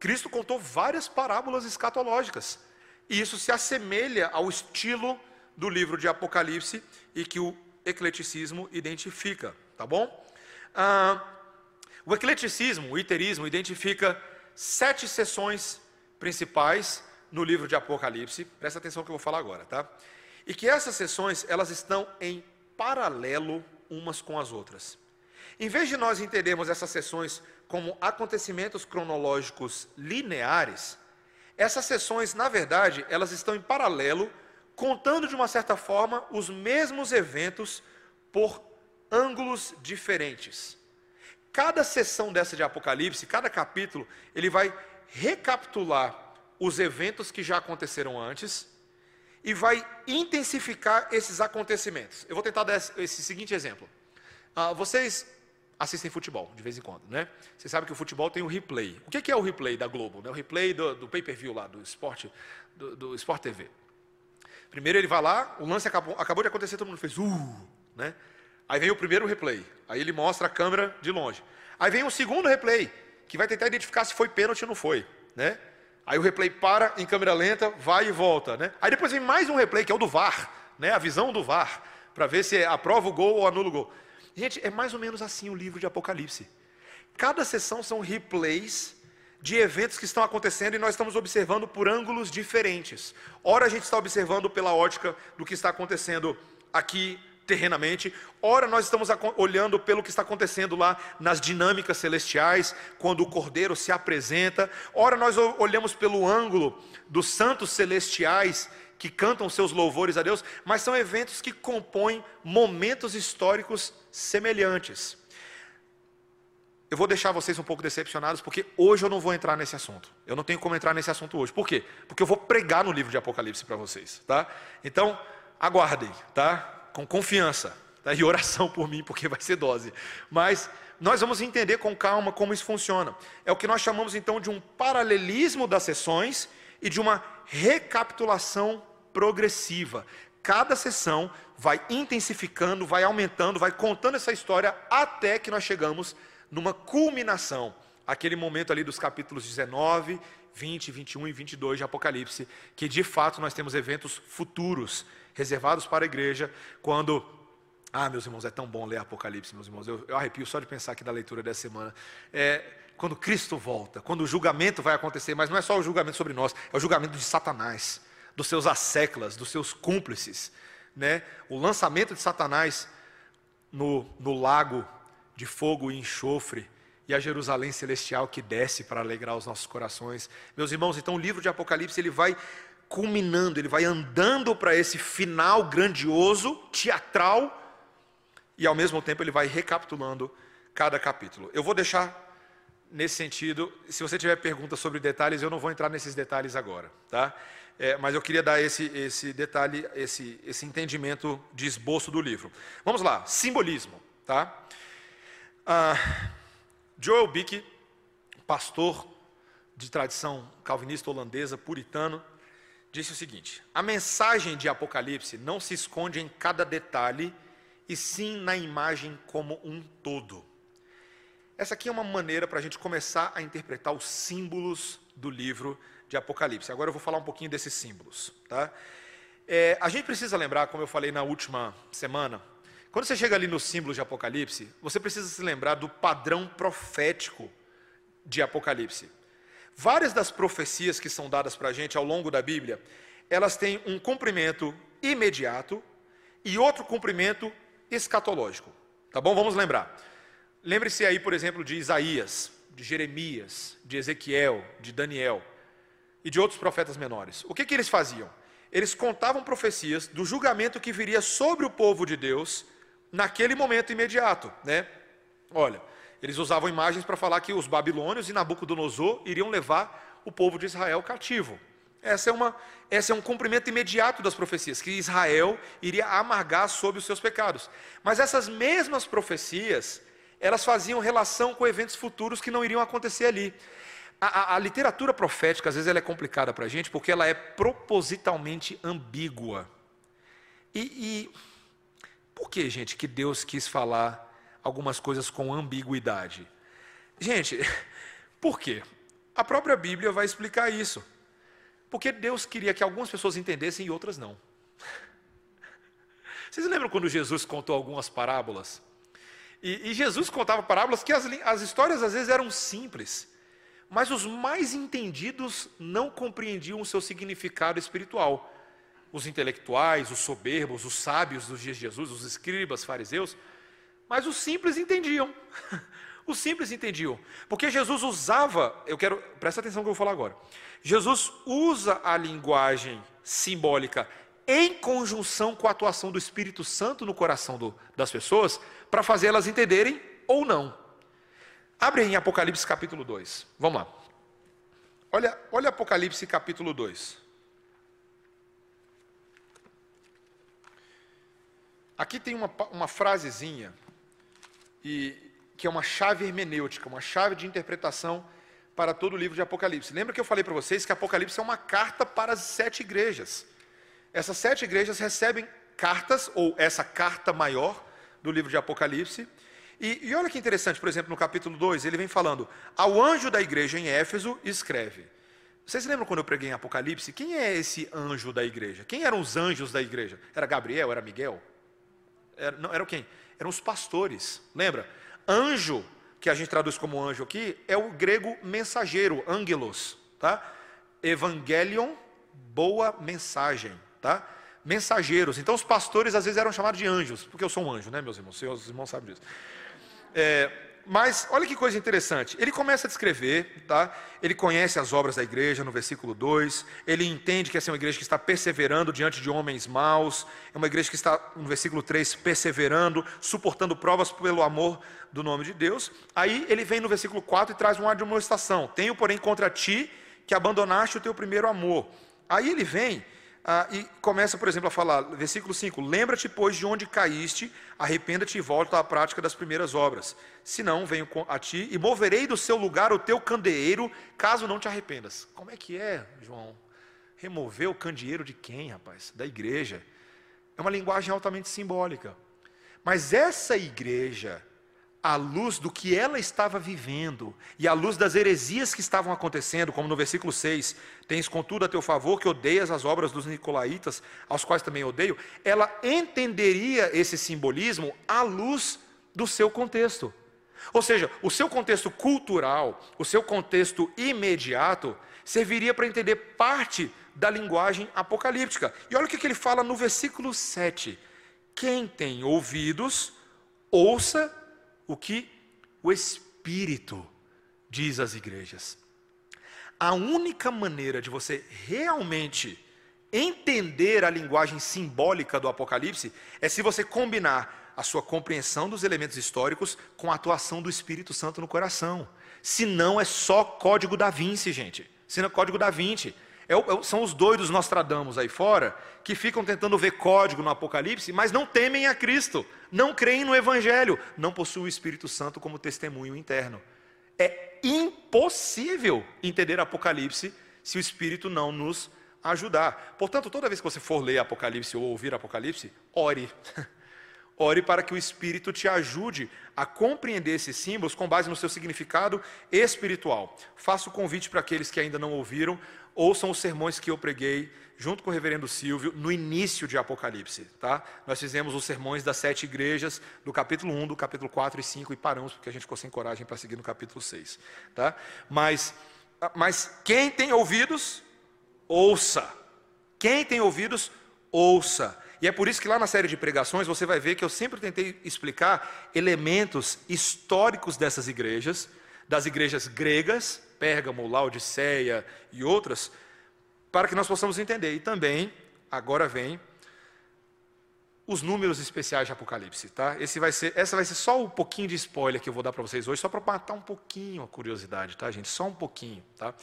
Cristo contou várias parábolas escatológicas. E isso se assemelha ao estilo do livro de Apocalipse e que o ecleticismo identifica, tá bom? Ah, o ecleticismo, o iterismo, identifica sete sessões principais no livro de Apocalipse. Presta atenção no que eu vou falar agora, tá? E que essas sessões, elas estão em paralelo umas com as outras. Em vez de nós entendermos essas sessões como acontecimentos cronológicos lineares, essas sessões, na verdade, elas estão em paralelo, contando de uma certa forma os mesmos eventos por ângulos diferentes. Cada sessão dessa de Apocalipse, cada capítulo, ele vai recapitular os eventos que já aconteceram antes e vai intensificar esses acontecimentos. Eu vou tentar dar esse seguinte exemplo. Ah, vocês assistem futebol de vez em quando, né? Vocês sabem que o futebol tem o replay. O que é o replay da Globo? Né? O replay do, do pay-per-view lá, do esporte, do, do Sport TV. Primeiro ele vai lá, o lance acabou, acabou de acontecer, todo mundo fez uh, né? Aí vem o primeiro replay. Aí ele mostra a câmera de longe. Aí vem o segundo replay, que vai tentar identificar se foi pênalti ou não foi, né? Aí o replay para em câmera lenta, vai e volta, né? Aí depois vem mais um replay, que é o do VAR, né? A visão do VAR, para ver se aprova o gol ou anula o gol. Gente, é mais ou menos assim o livro de Apocalipse. Cada sessão são replays de eventos que estão acontecendo e nós estamos observando por ângulos diferentes. Ora a gente está observando pela ótica do que está acontecendo aqui terrenamente, ora nós estamos olhando pelo que está acontecendo lá nas dinâmicas celestiais, quando o Cordeiro se apresenta, ora nós olhamos pelo ângulo dos santos celestiais que cantam seus louvores a Deus, mas são eventos que compõem momentos históricos semelhantes. Eu vou deixar vocês um pouco decepcionados, porque hoje eu não vou entrar nesse assunto. Eu não tenho como entrar nesse assunto hoje. Por quê? Porque eu vou pregar no livro de Apocalipse para vocês, tá? Então, aguardem, tá? com confiança, tá? e oração por mim, porque vai ser dose. Mas nós vamos entender com calma como isso funciona. É o que nós chamamos então de um paralelismo das sessões e de uma recapitulação progressiva. Cada sessão vai intensificando, vai aumentando, vai contando essa história até que nós chegamos numa culminação. Aquele momento ali dos capítulos 19, 20, 21 e 22 de Apocalipse, que de fato nós temos eventos futuros reservados para a igreja, quando. Ah, meus irmãos, é tão bom ler Apocalipse, meus irmãos. Eu, eu arrepio só de pensar aqui da leitura dessa semana. É, quando Cristo volta, quando o julgamento vai acontecer, mas não é só o julgamento sobre nós, é o julgamento de Satanás, dos seus asseclas, dos seus cúmplices. Né, o lançamento de Satanás no, no lago de fogo e enxofre, e a Jerusalém celestial que desce para alegrar os nossos corações. Meus irmãos, então o livro de Apocalipse ele vai culminando, ele vai andando para esse final grandioso, teatral, e ao mesmo tempo ele vai recapitulando cada capítulo. Eu vou deixar nesse sentido, se você tiver perguntas sobre detalhes, eu não vou entrar nesses detalhes agora, tá? É, mas eu queria dar esse, esse detalhe, esse, esse entendimento de esboço do livro. Vamos lá, simbolismo, tá? Ah, Joel Bick, pastor de tradição calvinista holandesa, puritano, disse o seguinte: a mensagem de Apocalipse não se esconde em cada detalhe, e sim na imagem como um todo. Essa aqui é uma maneira para a gente começar a interpretar os símbolos do livro de Apocalipse. Agora eu vou falar um pouquinho desses símbolos. Tá? É, a gente precisa lembrar, como eu falei na última semana, quando você chega ali nos símbolos de Apocalipse, você precisa se lembrar do padrão profético de Apocalipse. Várias das profecias que são dadas para a gente ao longo da Bíblia, elas têm um cumprimento imediato e outro cumprimento escatológico. Tá bom? Vamos lembrar. Lembre-se aí, por exemplo, de Isaías, de Jeremias, de Ezequiel, de Daniel e de outros profetas menores. O que, que eles faziam? Eles contavam profecias do julgamento que viria sobre o povo de Deus naquele momento imediato, né? Olha, eles usavam imagens para falar que os babilônios e Nabucodonosor iriam levar o povo de Israel cativo. Essa é, uma, essa é um cumprimento imediato das profecias, que Israel iria amargar sob os seus pecados. Mas essas mesmas profecias, elas faziam relação com eventos futuros que não iriam acontecer ali. A, a, a literatura profética, às vezes, ela é complicada para a gente, porque ela é propositalmente ambígua. E, e por que, gente, que Deus quis falar algumas coisas com ambiguidade? Gente, por quê? A própria Bíblia vai explicar isso. Porque Deus queria que algumas pessoas entendessem e outras não. Vocês lembram quando Jesus contou algumas parábolas? E, e Jesus contava parábolas que as, as histórias às vezes eram simples, mas os mais entendidos não compreendiam o seu significado espiritual os intelectuais, os soberbos, os sábios dos dias de Jesus, os escribas, fariseus, mas os simples entendiam. Os simples entendiam. Porque Jesus usava, eu quero, presta atenção no que eu vou falar agora. Jesus usa a linguagem simbólica em conjunção com a atuação do Espírito Santo no coração do, das pessoas, para fazer elas entenderem ou não. Abre em Apocalipse capítulo 2. Vamos lá. Olha, olha Apocalipse capítulo 2. Aqui tem uma, uma frasezinha, e, que é uma chave hermenêutica, uma chave de interpretação para todo o livro de Apocalipse. Lembra que eu falei para vocês que Apocalipse é uma carta para as sete igrejas. Essas sete igrejas recebem cartas, ou essa carta maior do livro de Apocalipse. E, e olha que interessante, por exemplo, no capítulo 2, ele vem falando: Ao anjo da igreja em Éfeso, escreve. Vocês lembram quando eu preguei em Apocalipse? Quem é esse anjo da igreja? Quem eram os anjos da igreja? Era Gabriel? Era Miguel? Era, não, eram quem? Eram os pastores. Lembra? Anjo, que a gente traduz como anjo aqui, é o grego mensageiro, angelos, tá? Evangelion, boa mensagem, tá? Mensageiros. Então os pastores às vezes eram chamados de anjos, porque eu sou um anjo, né, meus irmãos? Seus irmãos sabem disso. É, mas olha que coisa interessante. Ele começa a descrever, tá? Ele conhece as obras da igreja no versículo 2. Ele entende que essa é uma igreja que está perseverando diante de homens maus. É uma igreja que está, no versículo 3, perseverando, suportando provas pelo amor do nome de Deus. Aí ele vem no versículo 4 e traz uma admoestação. Tenho, porém, contra ti que abandonaste o teu primeiro amor. Aí ele vem ah, e começa, por exemplo, a falar, versículo 5: Lembra-te, pois, de onde caíste, arrependa-te e volta à prática das primeiras obras. Se não, venho a ti e moverei do seu lugar o teu candeeiro, caso não te arrependas. Como é que é, João? Remover o candeeiro de quem, rapaz? Da igreja. É uma linguagem altamente simbólica. Mas essa igreja à luz do que ela estava vivendo e à luz das heresias que estavam acontecendo, como no versículo 6, tens contudo a teu favor que odeias as obras dos nicolaítas, aos quais também odeio, ela entenderia esse simbolismo à luz do seu contexto. Ou seja, o seu contexto cultural, o seu contexto imediato, serviria para entender parte da linguagem apocalíptica. E olha o que ele fala no versículo 7. Quem tem ouvidos, ouça o que o Espírito diz às igrejas. A única maneira de você realmente entender a linguagem simbólica do Apocalipse é se você combinar a sua compreensão dos elementos históricos com a atuação do Espírito Santo no coração. Se não, é só código da Vinci, gente. Se não é código da Vinci. É, é, são os doidos Nostradamus aí fora que ficam tentando ver código no Apocalipse, mas não temem a Cristo, não creem no Evangelho, não possuem o Espírito Santo como testemunho interno. É impossível entender Apocalipse se o Espírito não nos ajudar. Portanto, toda vez que você for ler Apocalipse ou ouvir Apocalipse, ore. Ore para que o Espírito te ajude a compreender esses símbolos com base no seu significado espiritual. Faço o convite para aqueles que ainda não ouviram, ouçam os sermões que eu preguei junto com o reverendo Silvio no início de Apocalipse. Tá? Nós fizemos os sermões das sete igrejas, do capítulo 1, do capítulo 4 e 5, e paramos porque a gente ficou sem coragem para seguir no capítulo 6. Tá? Mas, mas quem tem ouvidos, ouça. Quem tem ouvidos, ouça. E é por isso que lá na série de pregações você vai ver que eu sempre tentei explicar elementos históricos dessas igrejas, das igrejas gregas, Pérgamo, Laodiceia e outras, para que nós possamos entender. E também, agora vem os números especiais de Apocalipse, tá? Esse vai ser, essa vai ser só um pouquinho de spoiler que eu vou dar para vocês hoje, só para matar um pouquinho a curiosidade, tá, gente? Só um pouquinho, tá?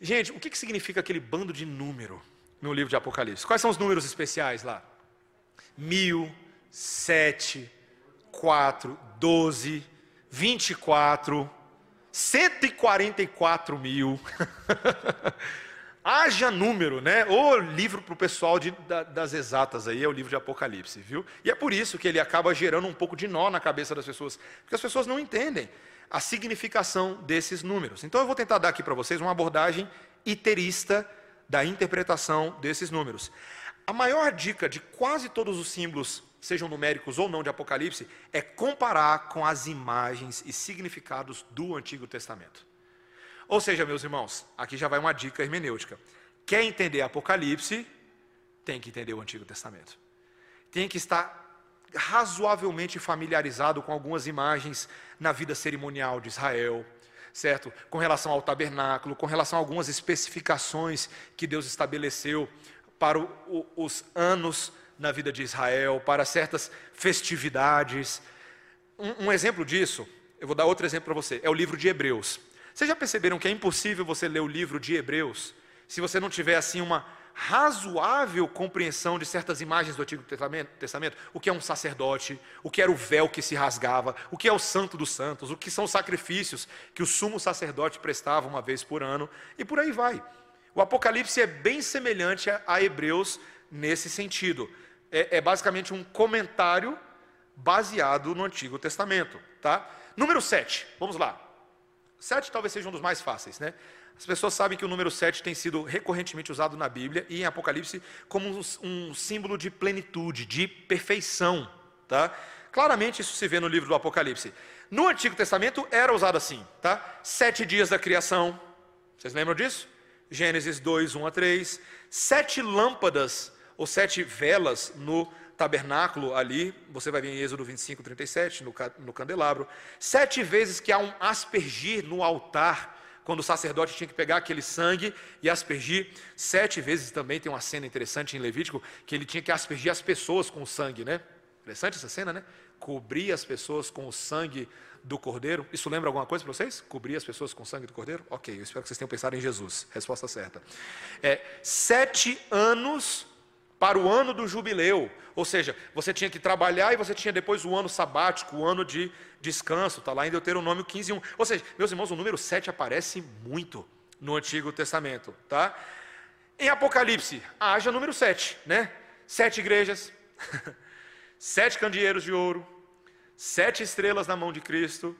Gente, o que, que significa aquele bando de número? no livro de Apocalipse. Quais são os números especiais lá? Mil, sete, quatro, doze, vinte e quatro, cento e quarenta e quatro mil. Haja número, né? O livro para o pessoal de, da, das exatas aí é o livro de Apocalipse, viu? E é por isso que ele acaba gerando um pouco de nó na cabeça das pessoas, porque as pessoas não entendem a significação desses números. Então eu vou tentar dar aqui para vocês uma abordagem iterista da interpretação desses números. A maior dica de quase todos os símbolos, sejam numéricos ou não de Apocalipse, é comparar com as imagens e significados do Antigo Testamento. Ou seja, meus irmãos, aqui já vai uma dica hermenêutica. Quer entender Apocalipse, tem que entender o Antigo Testamento. Tem que estar razoavelmente familiarizado com algumas imagens na vida cerimonial de Israel, certo? Com relação ao tabernáculo, com relação a algumas especificações que Deus estabeleceu para o, os anos na vida de Israel, para certas festividades. Um, um exemplo disso, eu vou dar outro exemplo para você, é o livro de Hebreus. Vocês já perceberam que é impossível você ler o livro de Hebreus se você não tiver assim uma razoável compreensão de certas imagens do Antigo Testamento, o que é um sacerdote, o que era o véu que se rasgava, o que é o santo dos santos, o que são os sacrifícios que o sumo sacerdote prestava uma vez por ano, e por aí vai. O Apocalipse é bem semelhante a Hebreus nesse sentido. É, é basicamente um comentário baseado no Antigo Testamento. Tá? Número 7, vamos lá. 7 talvez seja um dos mais fáceis, né? As pessoas sabem que o número 7 tem sido recorrentemente usado na Bíblia e em Apocalipse como um, um símbolo de plenitude, de perfeição. Tá? Claramente isso se vê no livro do Apocalipse. No Antigo Testamento era usado assim, tá? Sete dias da criação. Vocês lembram disso? Gênesis 2, 1 a 3. Sete lâmpadas, ou sete velas no tabernáculo ali. Você vai ver em Êxodo 25, 37, no, no candelabro. Sete vezes que há um aspergir no altar quando o sacerdote tinha que pegar aquele sangue e aspergir. Sete vezes também tem uma cena interessante em Levítico, que ele tinha que aspergir as pessoas com o sangue, né? Interessante essa cena, né? Cobrir as pessoas com o sangue do cordeiro. Isso lembra alguma coisa para vocês? Cobrir as pessoas com o sangue do cordeiro? Ok, eu espero que vocês tenham pensado em Jesus. Resposta certa. É, sete anos para o ano do jubileu. Ou seja, você tinha que trabalhar e você tinha depois o ano sabático, o ano de descanso. Está lá em Deuteronômio 15, 1. Ou seja, meus irmãos, o número 7 aparece muito no Antigo Testamento. Tá? Em Apocalipse, haja número 7, né? Sete igrejas, sete candeeiros de ouro, sete estrelas na mão de Cristo,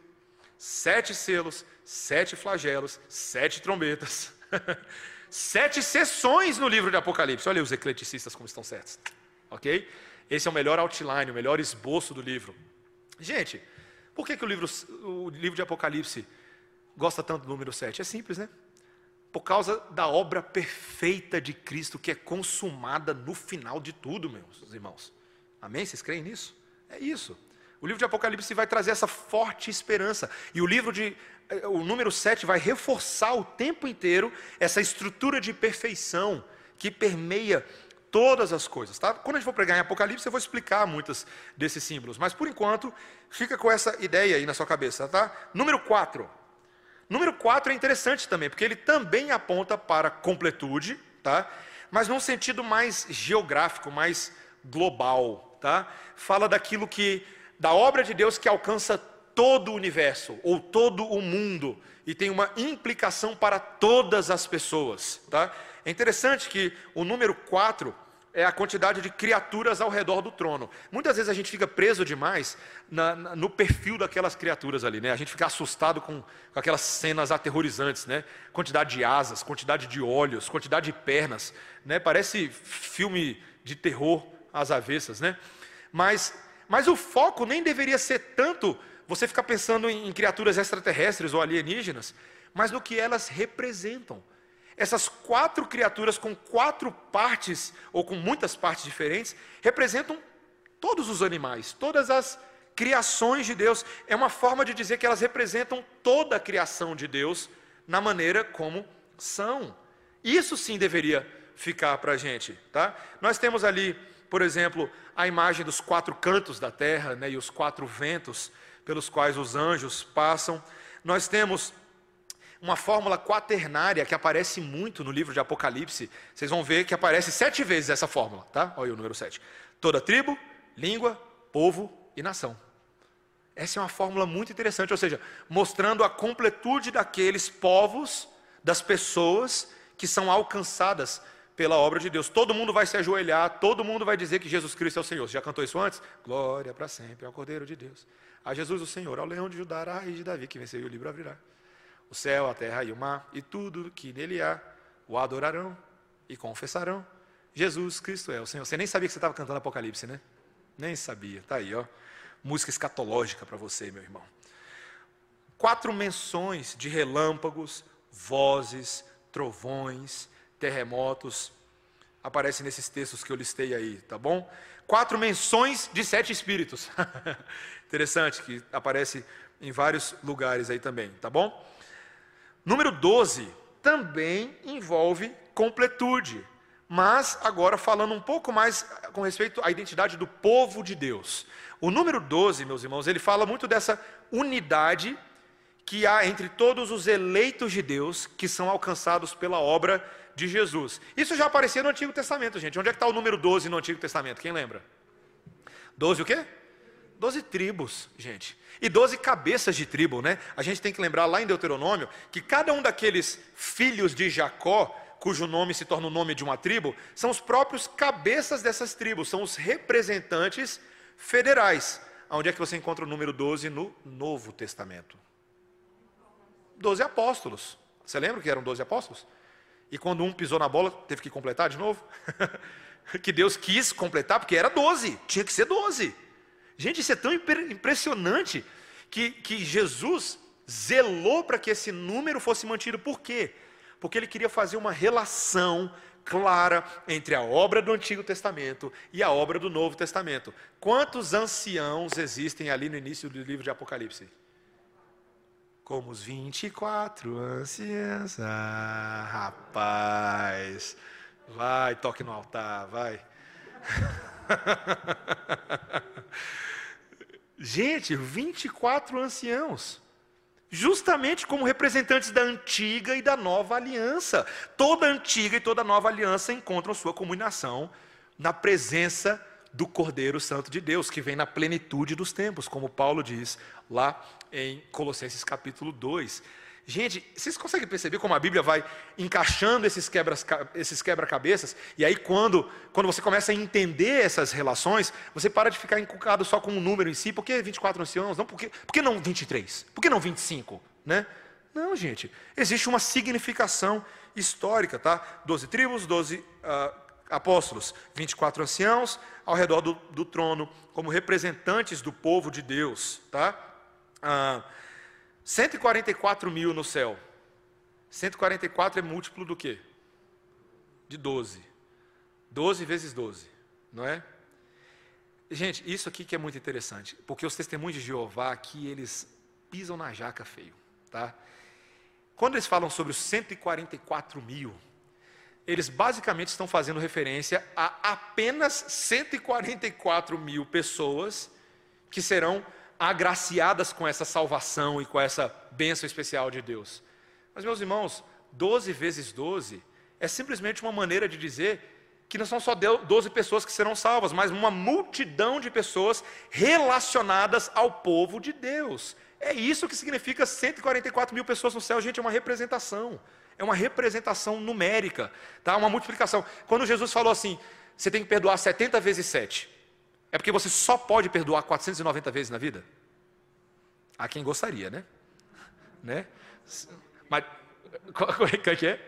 sete selos, sete flagelos, sete trombetas. sete sessões no livro de Apocalipse. Olha os ecleticistas como estão certos. Ok? Esse é o melhor outline, o melhor esboço do livro. Gente, por que, que o, livro, o livro de Apocalipse gosta tanto do número 7? É simples, né? por causa da obra perfeita de Cristo que é consumada no final de tudo, meus irmãos. Amém? Vocês creem nisso? É isso. O livro de Apocalipse vai trazer essa forte esperança. E o livro de. O número 7 vai reforçar o tempo inteiro essa estrutura de perfeição que permeia todas as coisas. Tá? Quando a gente for pregar em Apocalipse, eu vou explicar muitos desses símbolos. Mas por enquanto, fica com essa ideia aí na sua cabeça. Tá? Número 4. Número 4 é interessante também, porque ele também aponta para completude, tá? mas num sentido mais geográfico, mais global. Tá? Fala daquilo que da obra de Deus que alcança todo o universo ou todo o mundo e tem uma implicação para todas as pessoas, tá? É interessante que o número 4 é a quantidade de criaturas ao redor do trono. Muitas vezes a gente fica preso demais na, na, no perfil daquelas criaturas ali, né? A gente fica assustado com, com, aquelas cenas aterrorizantes, né? Quantidade de asas, quantidade de olhos, quantidade de pernas, né? Parece filme de terror às avessas, né? Mas mas o foco nem deveria ser tanto você ficar pensando em, criaturas extraterrestres ou alienígenas, mas no que elas representam. Essas quatro criaturas com quatro partes, ou com muitas partes diferentes, representam todos os animais, todas as criações de Deus. É uma forma de dizer que elas representam toda a criação de Deus na maneira como são. Isso sim deveria ficar para a gente. Tá? Nós temos ali por exemplo, a imagem dos quatro cantos da terra né, e os quatro ventos pelos quais os anjos passam. Nós temos uma fórmula quaternária que aparece muito no livro de Apocalipse. Vocês vão ver que aparece sete vezes essa fórmula, tá? Olha aí o número sete. Toda tribo, língua, povo e nação. Essa é uma fórmula muito interessante, ou seja, mostrando a completude daqueles povos, das pessoas que são alcançadas pela obra de Deus. Todo mundo vai se ajoelhar, todo mundo vai dizer que Jesus Cristo é o Senhor. Você já cantou isso antes? Glória para sempre ao Cordeiro de Deus. A Jesus o Senhor, ao leão de Judá, a raiz de Davi, que venceu e o livro abrirá. O céu, a terra e o mar, e tudo que nele há, o adorarão e confessarão. Jesus Cristo é o Senhor. Você nem sabia que você estava cantando Apocalipse, né? Nem sabia. Está aí, ó. Música escatológica para você, meu irmão. Quatro menções de relâmpagos, vozes, trovões, terremotos, aparece nesses textos que eu listei aí, tá bom? Quatro menções de sete espíritos. Interessante que aparece em vários lugares aí também, tá bom? Número 12 também envolve completude, mas agora falando um pouco mais com respeito à identidade do povo de Deus. O número 12, meus irmãos, ele fala muito dessa unidade que há entre todos os eleitos de Deus que são alcançados pela obra de Jesus. Isso já aparecia no Antigo Testamento, gente. Onde é que está o número 12 no Antigo Testamento? Quem lembra? 12 o quê? 12 tribos, gente. E 12 cabeças de tribo, né? A gente tem que lembrar lá em Deuteronômio que cada um daqueles filhos de Jacó, cujo nome se torna o nome de uma tribo, são os próprios cabeças dessas tribos, são os representantes federais. Onde é que você encontra o número 12 no Novo Testamento? 12 apóstolos. Você lembra que eram 12 apóstolos? E quando um pisou na bola, teve que completar de novo? que Deus quis completar, porque era 12, tinha que ser 12. Gente, isso é tão impressionante que, que Jesus zelou para que esse número fosse mantido. Por quê? Porque ele queria fazer uma relação clara entre a obra do Antigo Testamento e a obra do Novo Testamento. Quantos anciãos existem ali no início do livro de Apocalipse? Como os 24 anciãos. Ah, rapaz. Vai, toque no altar, vai. Gente, 24 anciãos. Justamente como representantes da antiga e da nova aliança. Toda antiga e toda nova aliança encontram sua comunicação na presença do Cordeiro Santo de Deus, que vem na plenitude dos tempos, como Paulo diz lá em Colossenses capítulo 2. Gente, vocês conseguem perceber como a Bíblia vai encaixando esses quebra-cabeças? Esses quebra e aí, quando, quando você começa a entender essas relações, você para de ficar encucado só com um número em si. Por que 24 anciãos? Não, por, que, por que não 23? Por que não 25? Né? Não, gente. Existe uma significação histórica, tá? Doze tribos, doze uh, apóstolos, 24 anciãos ao redor do, do trono, como representantes do povo de Deus, tá? Ah, 144 mil no céu. 144 é múltiplo do quê? De 12. 12 vezes 12, não é? Gente, isso aqui que é muito interessante, porque os testemunhos de Jeová aqui, eles pisam na jaca feio, tá? Quando eles falam sobre os 144 mil, eles basicamente estão fazendo referência a apenas 144 mil pessoas que serão agraciadas com essa salvação e com essa bênção especial de Deus. Mas, meus irmãos, 12 vezes 12 é simplesmente uma maneira de dizer que não são só 12 pessoas que serão salvas, mas uma multidão de pessoas relacionadas ao povo de Deus. É isso que significa 144 mil pessoas no céu, gente, é uma representação. É uma representação numérica, tá? uma multiplicação. Quando Jesus falou assim, você tem que perdoar 70 vezes 7, é porque você só pode perdoar 490 vezes na vida? Há quem gostaria, né? né? Mas, qual é que é?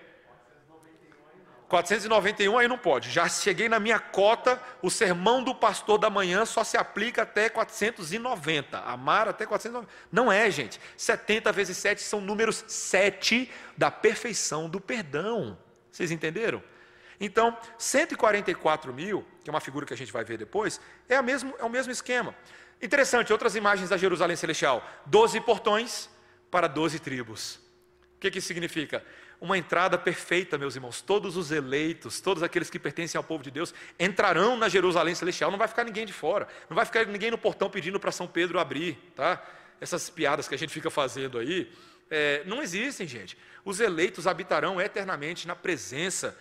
491 aí não pode. Já cheguei na minha cota, o sermão do pastor da manhã só se aplica até 490. Amar até 490. Não é, gente. 70 vezes 7 são números 7 da perfeição do perdão. Vocês entenderam? Então, 144 mil, que é uma figura que a gente vai ver depois, é, mesmo, é o mesmo esquema. Interessante, outras imagens da Jerusalém Celestial: 12 portões para 12 tribos. O que, que isso significa? uma entrada perfeita, meus irmãos. Todos os eleitos, todos aqueles que pertencem ao povo de Deus, entrarão na Jerusalém celestial. Não vai ficar ninguém de fora. Não vai ficar ninguém no portão pedindo para São Pedro abrir, tá? Essas piadas que a gente fica fazendo aí, é, não existem, gente. Os eleitos habitarão eternamente na presença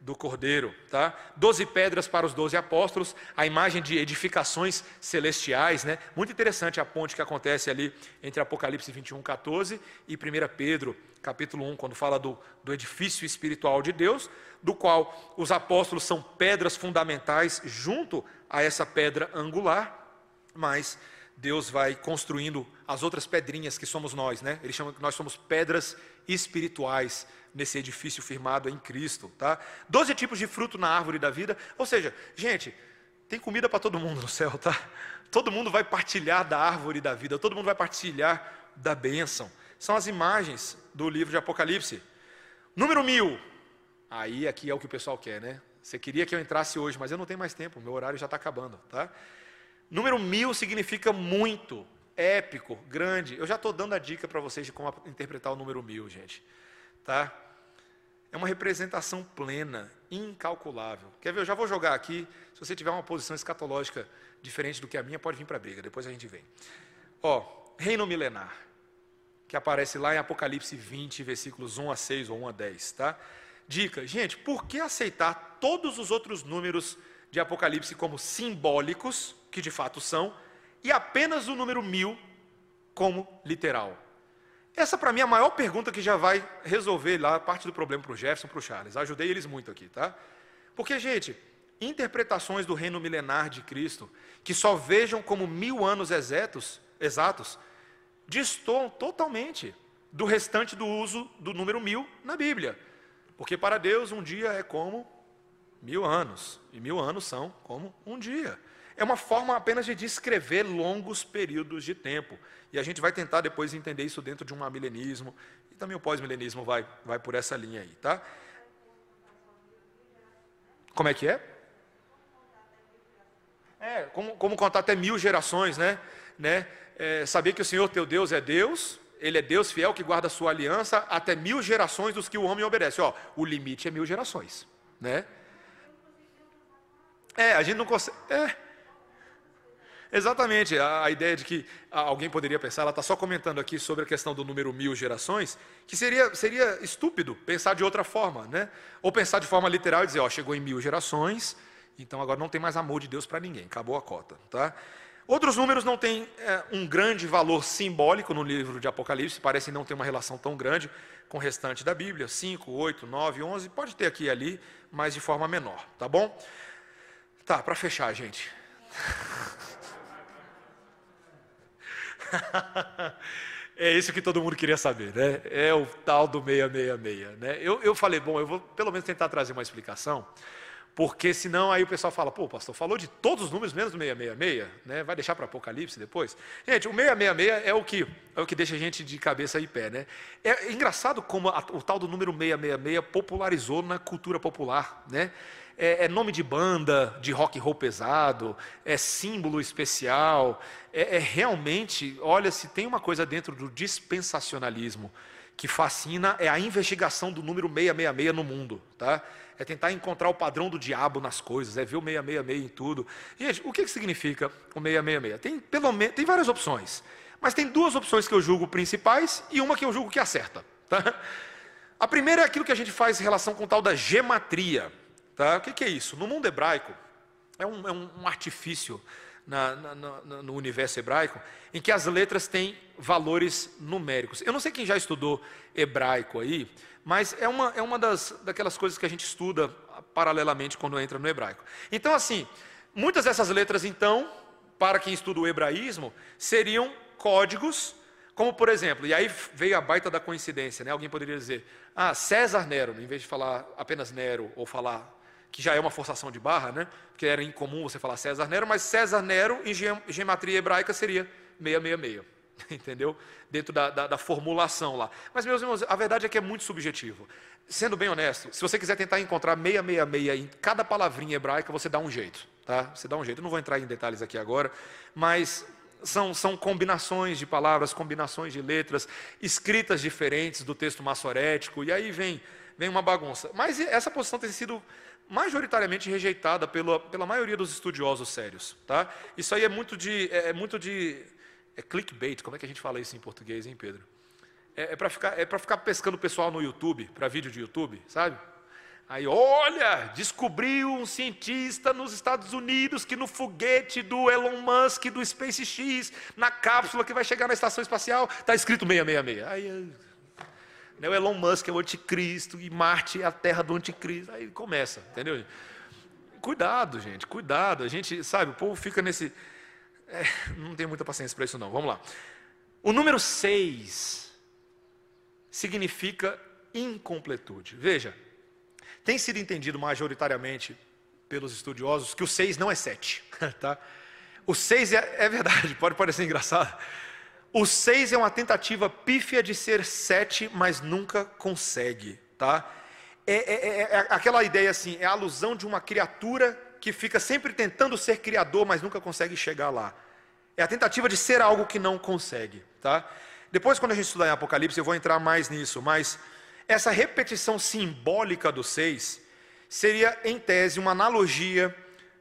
do Cordeiro, tá? Doze pedras para os doze apóstolos, a imagem de edificações celestiais, né? Muito interessante a ponte que acontece ali entre Apocalipse 21, 14 e 1 Pedro, capítulo 1, quando fala do, do edifício espiritual de Deus, do qual os apóstolos são pedras fundamentais junto a essa pedra angular, mas Deus vai construindo as outras pedrinhas que somos nós, né? Ele chama que nós somos pedras espirituais nesse edifício firmado em Cristo, tá? Doze tipos de fruto na árvore da vida, ou seja, gente, tem comida para todo mundo no céu, tá? Todo mundo vai partilhar da árvore da vida, todo mundo vai partilhar da bênção. São as imagens do livro de Apocalipse. Número mil. Aí aqui é o que o pessoal quer, né? Você queria que eu entrasse hoje, mas eu não tenho mais tempo, meu horário já está acabando, tá? Número mil significa muito, épico, grande. Eu já estou dando a dica para vocês de como interpretar o número mil, gente. Tá? É uma representação plena, incalculável. Quer ver? Eu já vou jogar aqui. Se você tiver uma posição escatológica diferente do que a minha, pode vir para a briga. Depois a gente vem. Ó, reino milenar, que aparece lá em Apocalipse 20, versículos 1 a 6 ou 1 a 10, tá? Dica, gente, por que aceitar todos os outros números de Apocalipse como simbólicos, que de fato são, e apenas o número mil como literal? Essa, para mim, é a maior pergunta que já vai resolver lá parte do problema para o Jefferson, para o Charles. Ajudei eles muito aqui, tá? Porque, gente, interpretações do reino milenar de Cristo, que só vejam como mil anos exatos, exatos destoam totalmente do restante do uso do número mil na Bíblia. Porque para Deus um dia é como mil anos, e mil anos são como um dia é uma forma apenas de descrever longos períodos de tempo. E a gente vai tentar depois entender isso dentro de um amilenismo, e também o pós-milenismo vai, vai por essa linha aí, tá? Como é que é? É, como, como contar até mil gerações, né? né? É, saber que o Senhor teu Deus é Deus, Ele é Deus fiel que guarda a sua aliança até mil gerações dos que o homem obedece. Ó, o limite é mil gerações, né? É, a gente não consegue. É, Exatamente, a, ideia de que alguém poderia pensar, ela está só comentando aqui sobre a questão do número mil gerações, que seria, seria estúpido pensar de outra forma, né? Ou pensar de forma literal e dizer, ó, chegou em mil gerações, então agora não tem mais amor de Deus para ninguém, acabou a cota, tá? Outros números não têm é, um grande valor simbólico no livro de Apocalipse, parecem não ter uma relação tão grande com o restante da Bíblia, 5, 8, 9, 11, pode ter aqui e ali, mas de forma menor, tá bom? Tá, para fechar, gente. é isso que todo mundo queria saber, né? É o tal do 666, né? Eu, eu falei, bom, eu vou pelo menos tentar trazer uma explicação, porque senão aí o pessoal fala, pô, pastor, falou de todos os números menos do 666, né? Vai deixar para Apocalipse depois? Gente, o 666 é o que é o que deixa a gente de cabeça e pé, né? É engraçado como a, o tal do número 666 popularizou na cultura popular, né? É, é, nome de banda, de rock and roll pesado, é símbolo especial, é, é realmente, olha, se tem uma coisa dentro do dispensacionalismo que fascina, é a investigação do número 666 no mundo, tá? é tentar encontrar o padrão do diabo nas coisas, é ver o 666 em tudo. Gente, o que, que significa o 666? Tem, pelo menos, tem várias opções, mas tem duas opções que eu julgo principais e uma que eu julgo que acerta. Tá? A primeira é aquilo que a gente faz em relação com o tal da gematria. Tá? O que, que é isso? No mundo hebraico, é um, é um artifício na, na, na, no universo hebraico, em que as letras têm valores numéricos. Eu não sei quem já estudou hebraico aí, mas é uma, é uma das, daquelas coisas que a gente estuda paralelamente quando entra no hebraico. Então, assim, muitas dessas letras, então, para quem estuda o hebraísmo, seriam códigos, como por exemplo, e aí veio a baita da coincidência, né? Alguém poderia dizer, ah, César Nero, em vez de falar apenas Nero, ou falar, que já é uma forçação de barra, né? Porque era incomum você falar César Nero, mas César Nero em gematria hebraica seria 666. entendeu? Dentro da, da, da, formulação lá. Mas, meus irmãos, a verdade é que é muito subjetivo. Sendo bem honesto, se você quiser tentar encontrar 666 em cada palavrinha hebraica, você dá um jeito, tá? Você dá um jeito. Eu não vou entrar em detalhes aqui agora, mas são, são combinações de palavras, combinações de letras, escritas diferentes do texto massorético, e aí vem, vem uma bagunça. Mas essa posição tem sido majoritariamente rejeitada pela, pela maioria dos estudiosos sérios. Tá? Isso aí é muito de, é, é muito de é clickbait, como é que a gente fala isso em português, hein, Pedro? É, é para ficar, é ficar pescando o pessoal no YouTube, para vídeo de YouTube, sabe? Aí, olha, descobriu um cientista nos Estados Unidos que no foguete do Elon Musk, do SpaceX, na cápsula que vai chegar na estação espacial, está escrito 666. Aí, né, o Elon Musk é o anticristo e Marte é a terra do anticristo. Aí começa, entendeu? Cuidado, gente, cuidado. A gente, sabe, o povo fica nesse é, não tenho muita paciência para isso não. Vamos lá. O número 6 significa incompletude. Veja, tem sido entendido majoritariamente pelos estudiosos que o 6 não é 7. Tá? O 6 é, é verdade, pode parecer engraçado. O 6 é uma tentativa pífia de ser 7, mas nunca consegue. Tá? É, é, é, é aquela ideia assim, é a alusão de uma criatura que fica sempre tentando ser criador, mas nunca consegue chegar lá. É a tentativa de ser algo que não consegue, tá? Depois, quando a gente estudar em Apocalipse, eu vou entrar mais nisso, mas essa repetição simbólica do seis seria, em tese, uma analogia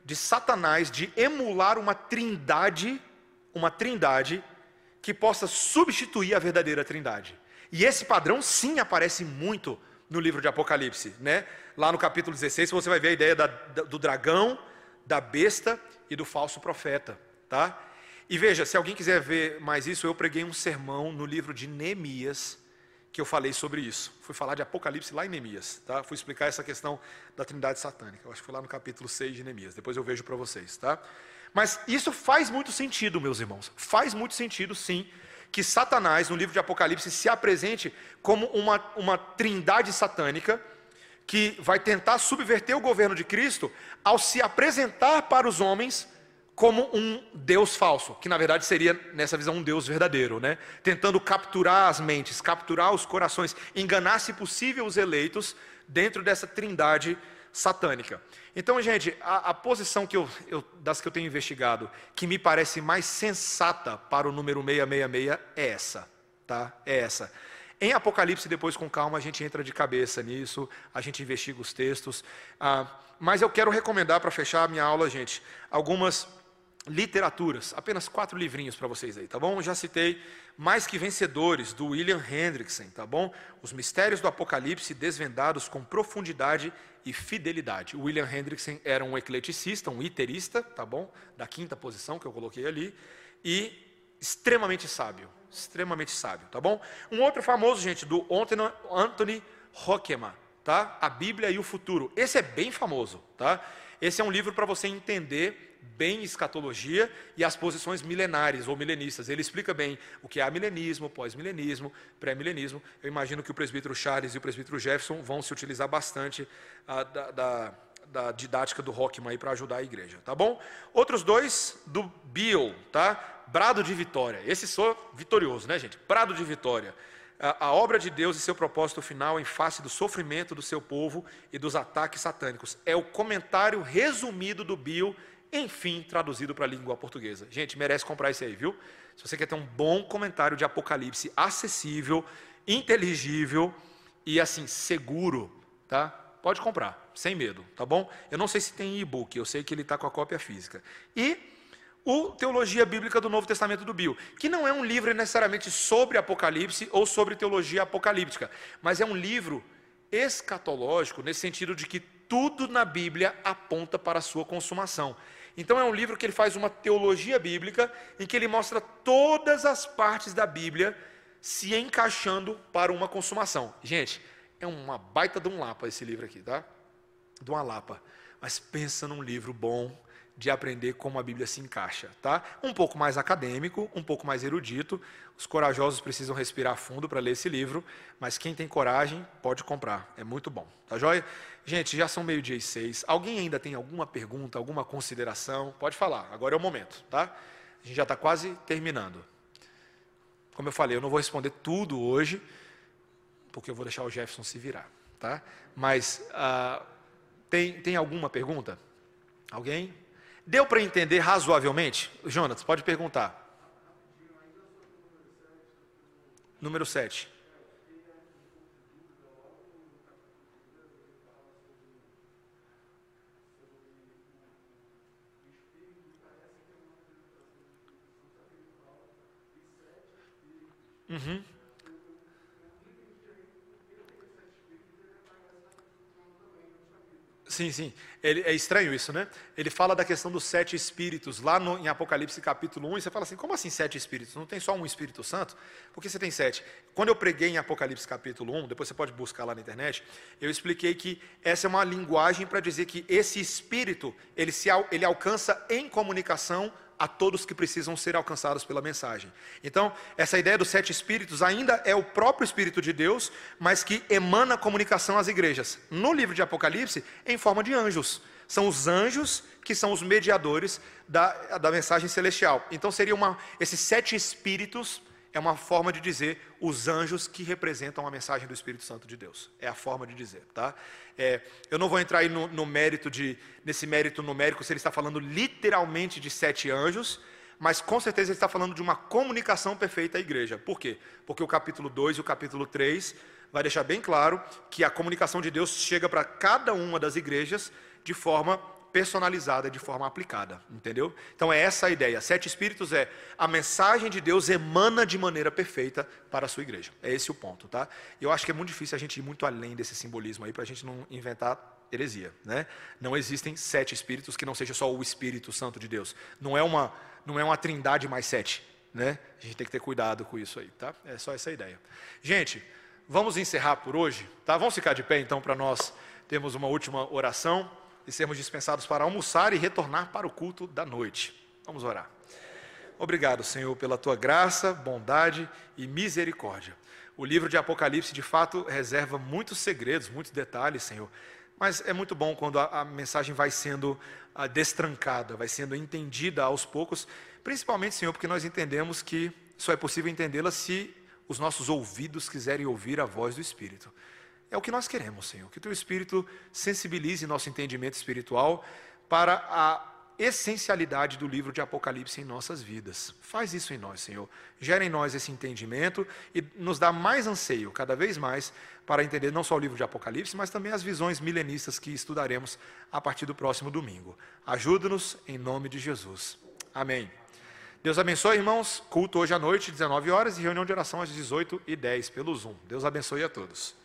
de Satanás de emular uma trindade, uma trindade que possa substituir a verdadeira trindade. E esse padrão sim aparece muito no livro de Apocalipse, né? Lá no capítulo 16 você vai ver a ideia da, do dragão, da besta e do falso profeta, tá? E veja, se alguém quiser ver mais isso, eu preguei um sermão no livro de Neemias, que eu falei sobre isso. Fui falar de Apocalipse lá em Neemias, tá? Fui explicar essa questão da Trindade satânica. Eu acho que foi lá no capítulo 6 de Neemias. Depois eu vejo para vocês, tá? Mas isso faz muito sentido, meus irmãos. Faz muito sentido, sim, que Satanás, no livro de Apocalipse, se apresente como uma, uma trindade satânica que vai tentar subverter o governo de Cristo ao se apresentar para os homens como um Deus falso, que na verdade seria, nessa visão, um Deus verdadeiro, né? tentando capturar as mentes, capturar os corações, enganar, se possível, os eleitos dentro dessa trindade satânica. Então, gente, a, a posição que eu, eu, das que eu tenho investigado, que me parece mais sensata para o número 666 é essa, tá? É essa. Em Apocalipse, depois com calma, a gente entra de cabeça nisso, a gente investiga os textos. Ah, mas eu quero recomendar, para fechar a minha aula, gente, algumas literaturas, apenas quatro livrinhos para vocês aí, tá bom? Já citei Mais que Vencedores, do William Hendrickson, tá bom? Os Mistérios do Apocalipse desvendados com profundidade e fidelidade. William Hendrickson era um ecleticista, um iterista, tá bom? Da quinta posição que eu coloquei ali, e extremamente sábio, extremamente sábio, tá bom? Um outro famoso, gente, do Anthony Hockema, tá? A Bíblia e o Futuro. Esse é bem famoso, tá? Esse é um livro para você entender bem escatologia e as posições milenares ou milenistas. Ele explica bem o que é milenismo, pós-milenismo, pré-milenismo. Eu imagino que o presbítero Charles e o presbítero Jefferson vão se utilizar bastante ah, da, da, da didática do Rockman aí para ajudar a igreja, tá bom? Outros dois do Bill, tá? Brado de Vitória. Esse sou vitorioso, né, gente? Brado de Vitória. A, obra de Deus e seu propósito final em face do sofrimento do seu povo e dos ataques satânicos. É o comentário resumido do Bill, enfim, traduzido para a língua portuguesa. Gente, merece comprar esse aí, viu? Se você quer ter um bom comentário de Apocalipse acessível, inteligível e assim seguro, tá? Pode comprar, sem medo, tá bom? Eu não sei se tem e-book, eu sei que ele está com a cópia física. E o Teologia Bíblica do Novo Testamento do Bill, que não é um livro necessariamente sobre Apocalipse ou sobre teologia apocalíptica, mas é um livro escatológico, nesse sentido de que tudo na Bíblia aponta para a sua consumação. Então é um livro que ele faz uma teologia bíblica em que ele mostra todas as partes da Bíblia se encaixando para uma consumação. Gente, é uma baita de um lapa esse livro aqui, tá? De uma lapa. Mas pensa num livro bom de aprender como a Bíblia se encaixa, tá? Um pouco mais acadêmico, um pouco mais erudito. Os corajosos precisam respirar fundo para ler esse livro, mas quem tem coragem pode comprar. É muito bom, tá joia? Gente, já são meio-dia e seis. Alguém ainda tem alguma pergunta, alguma consideração? Pode falar. Agora é o momento, tá? A gente já está quase terminando. Como eu falei, eu não vou responder tudo hoje porque eu vou deixar o Jefferson se virar, tá? Mas uh, tem, tem alguma pergunta? Alguém? Deu para entender razoavelmente? Jonas, pode perguntar. Número 7. Uhum. Sim, sim. Ele, é estranho isso, né? Ele fala da questão dos sete espíritos, lá no, em Apocalipse capítulo 1, e você fala assim, como assim sete espíritos? Não tem só um Espírito Santo? Por que você tem sete? Quando eu preguei em Apocalipse capítulo 1, depois você pode buscar lá na internet, eu expliquei que essa é uma linguagem para dizer que esse espírito, ele, se, ele alcança em comunicação a todos que precisam ser alcançados pela mensagem. Então, essa ideia dos sete espíritos ainda é o próprio Espírito de Deus, mas que emana comunicação às igrejas. No livro de Apocalipse, em forma de anjos. São os anjos que são os mediadores da, da mensagem celestial. Então, seria uma, esses sete espíritos é uma forma de dizer os anjos que representam a mensagem do Espírito Santo de Deus. É a forma de dizer, tá? É, eu não vou entrar aí no, no, mérito de, nesse mérito numérico se ele está falando literalmente de sete anjos, mas com certeza ele está falando de uma comunicação perfeita à igreja. Por quê? Porque o capítulo 2 e o capítulo 3 vai deixar bem claro que a comunicação de Deus chega para cada uma das igrejas de forma personalizada de forma aplicada, entendeu? Então é essa a ideia. Sete Espíritos é a mensagem de Deus emana de maneira perfeita para a sua igreja. É esse o ponto, tá? Eu acho que é muito difícil a gente ir muito além desse simbolismo aí para a gente não inventar heresia, né? Não existem sete Espíritos que não seja só o Espírito Santo de Deus. Não é uma não é uma trindade mais sete, né? A gente tem que ter cuidado com isso aí, tá? É só essa ideia. Gente, vamos encerrar por hoje, tá? Vamos ficar de pé então para nós termos uma última oração e sermos dispensados para almoçar e retornar para o culto da noite. Vamos orar. Obrigado, Senhor, pela tua graça, bondade e misericórdia. O livro de Apocalipse, de fato, reserva muitos segredos, muitos detalhes, Senhor. Mas é muito bom quando a, a mensagem vai sendo a, ah, destrancada, vai sendo entendida aos poucos, principalmente, Senhor, porque nós entendemos que só é possível entendê-la se os nossos ouvidos quiserem ouvir a voz do Espírito. É o que nós queremos, Senhor. Que o Teu Espírito sensibilize nosso entendimento espiritual para a essencialidade do livro de Apocalipse em nossas vidas. Faz isso em nós, Senhor. Gera em nós esse entendimento e nos dá mais anseio, cada vez mais, para entender não só o livro de Apocalipse, mas também as visões milenistas que estudaremos a partir do próximo domingo. Ajuda-nos em nome de Jesus. Amém. Deus abençoe, irmãos. Culto hoje à noite, 19 horas, e reunião de oração às 18 e 10 pelo Zoom. Deus abençoe a todos.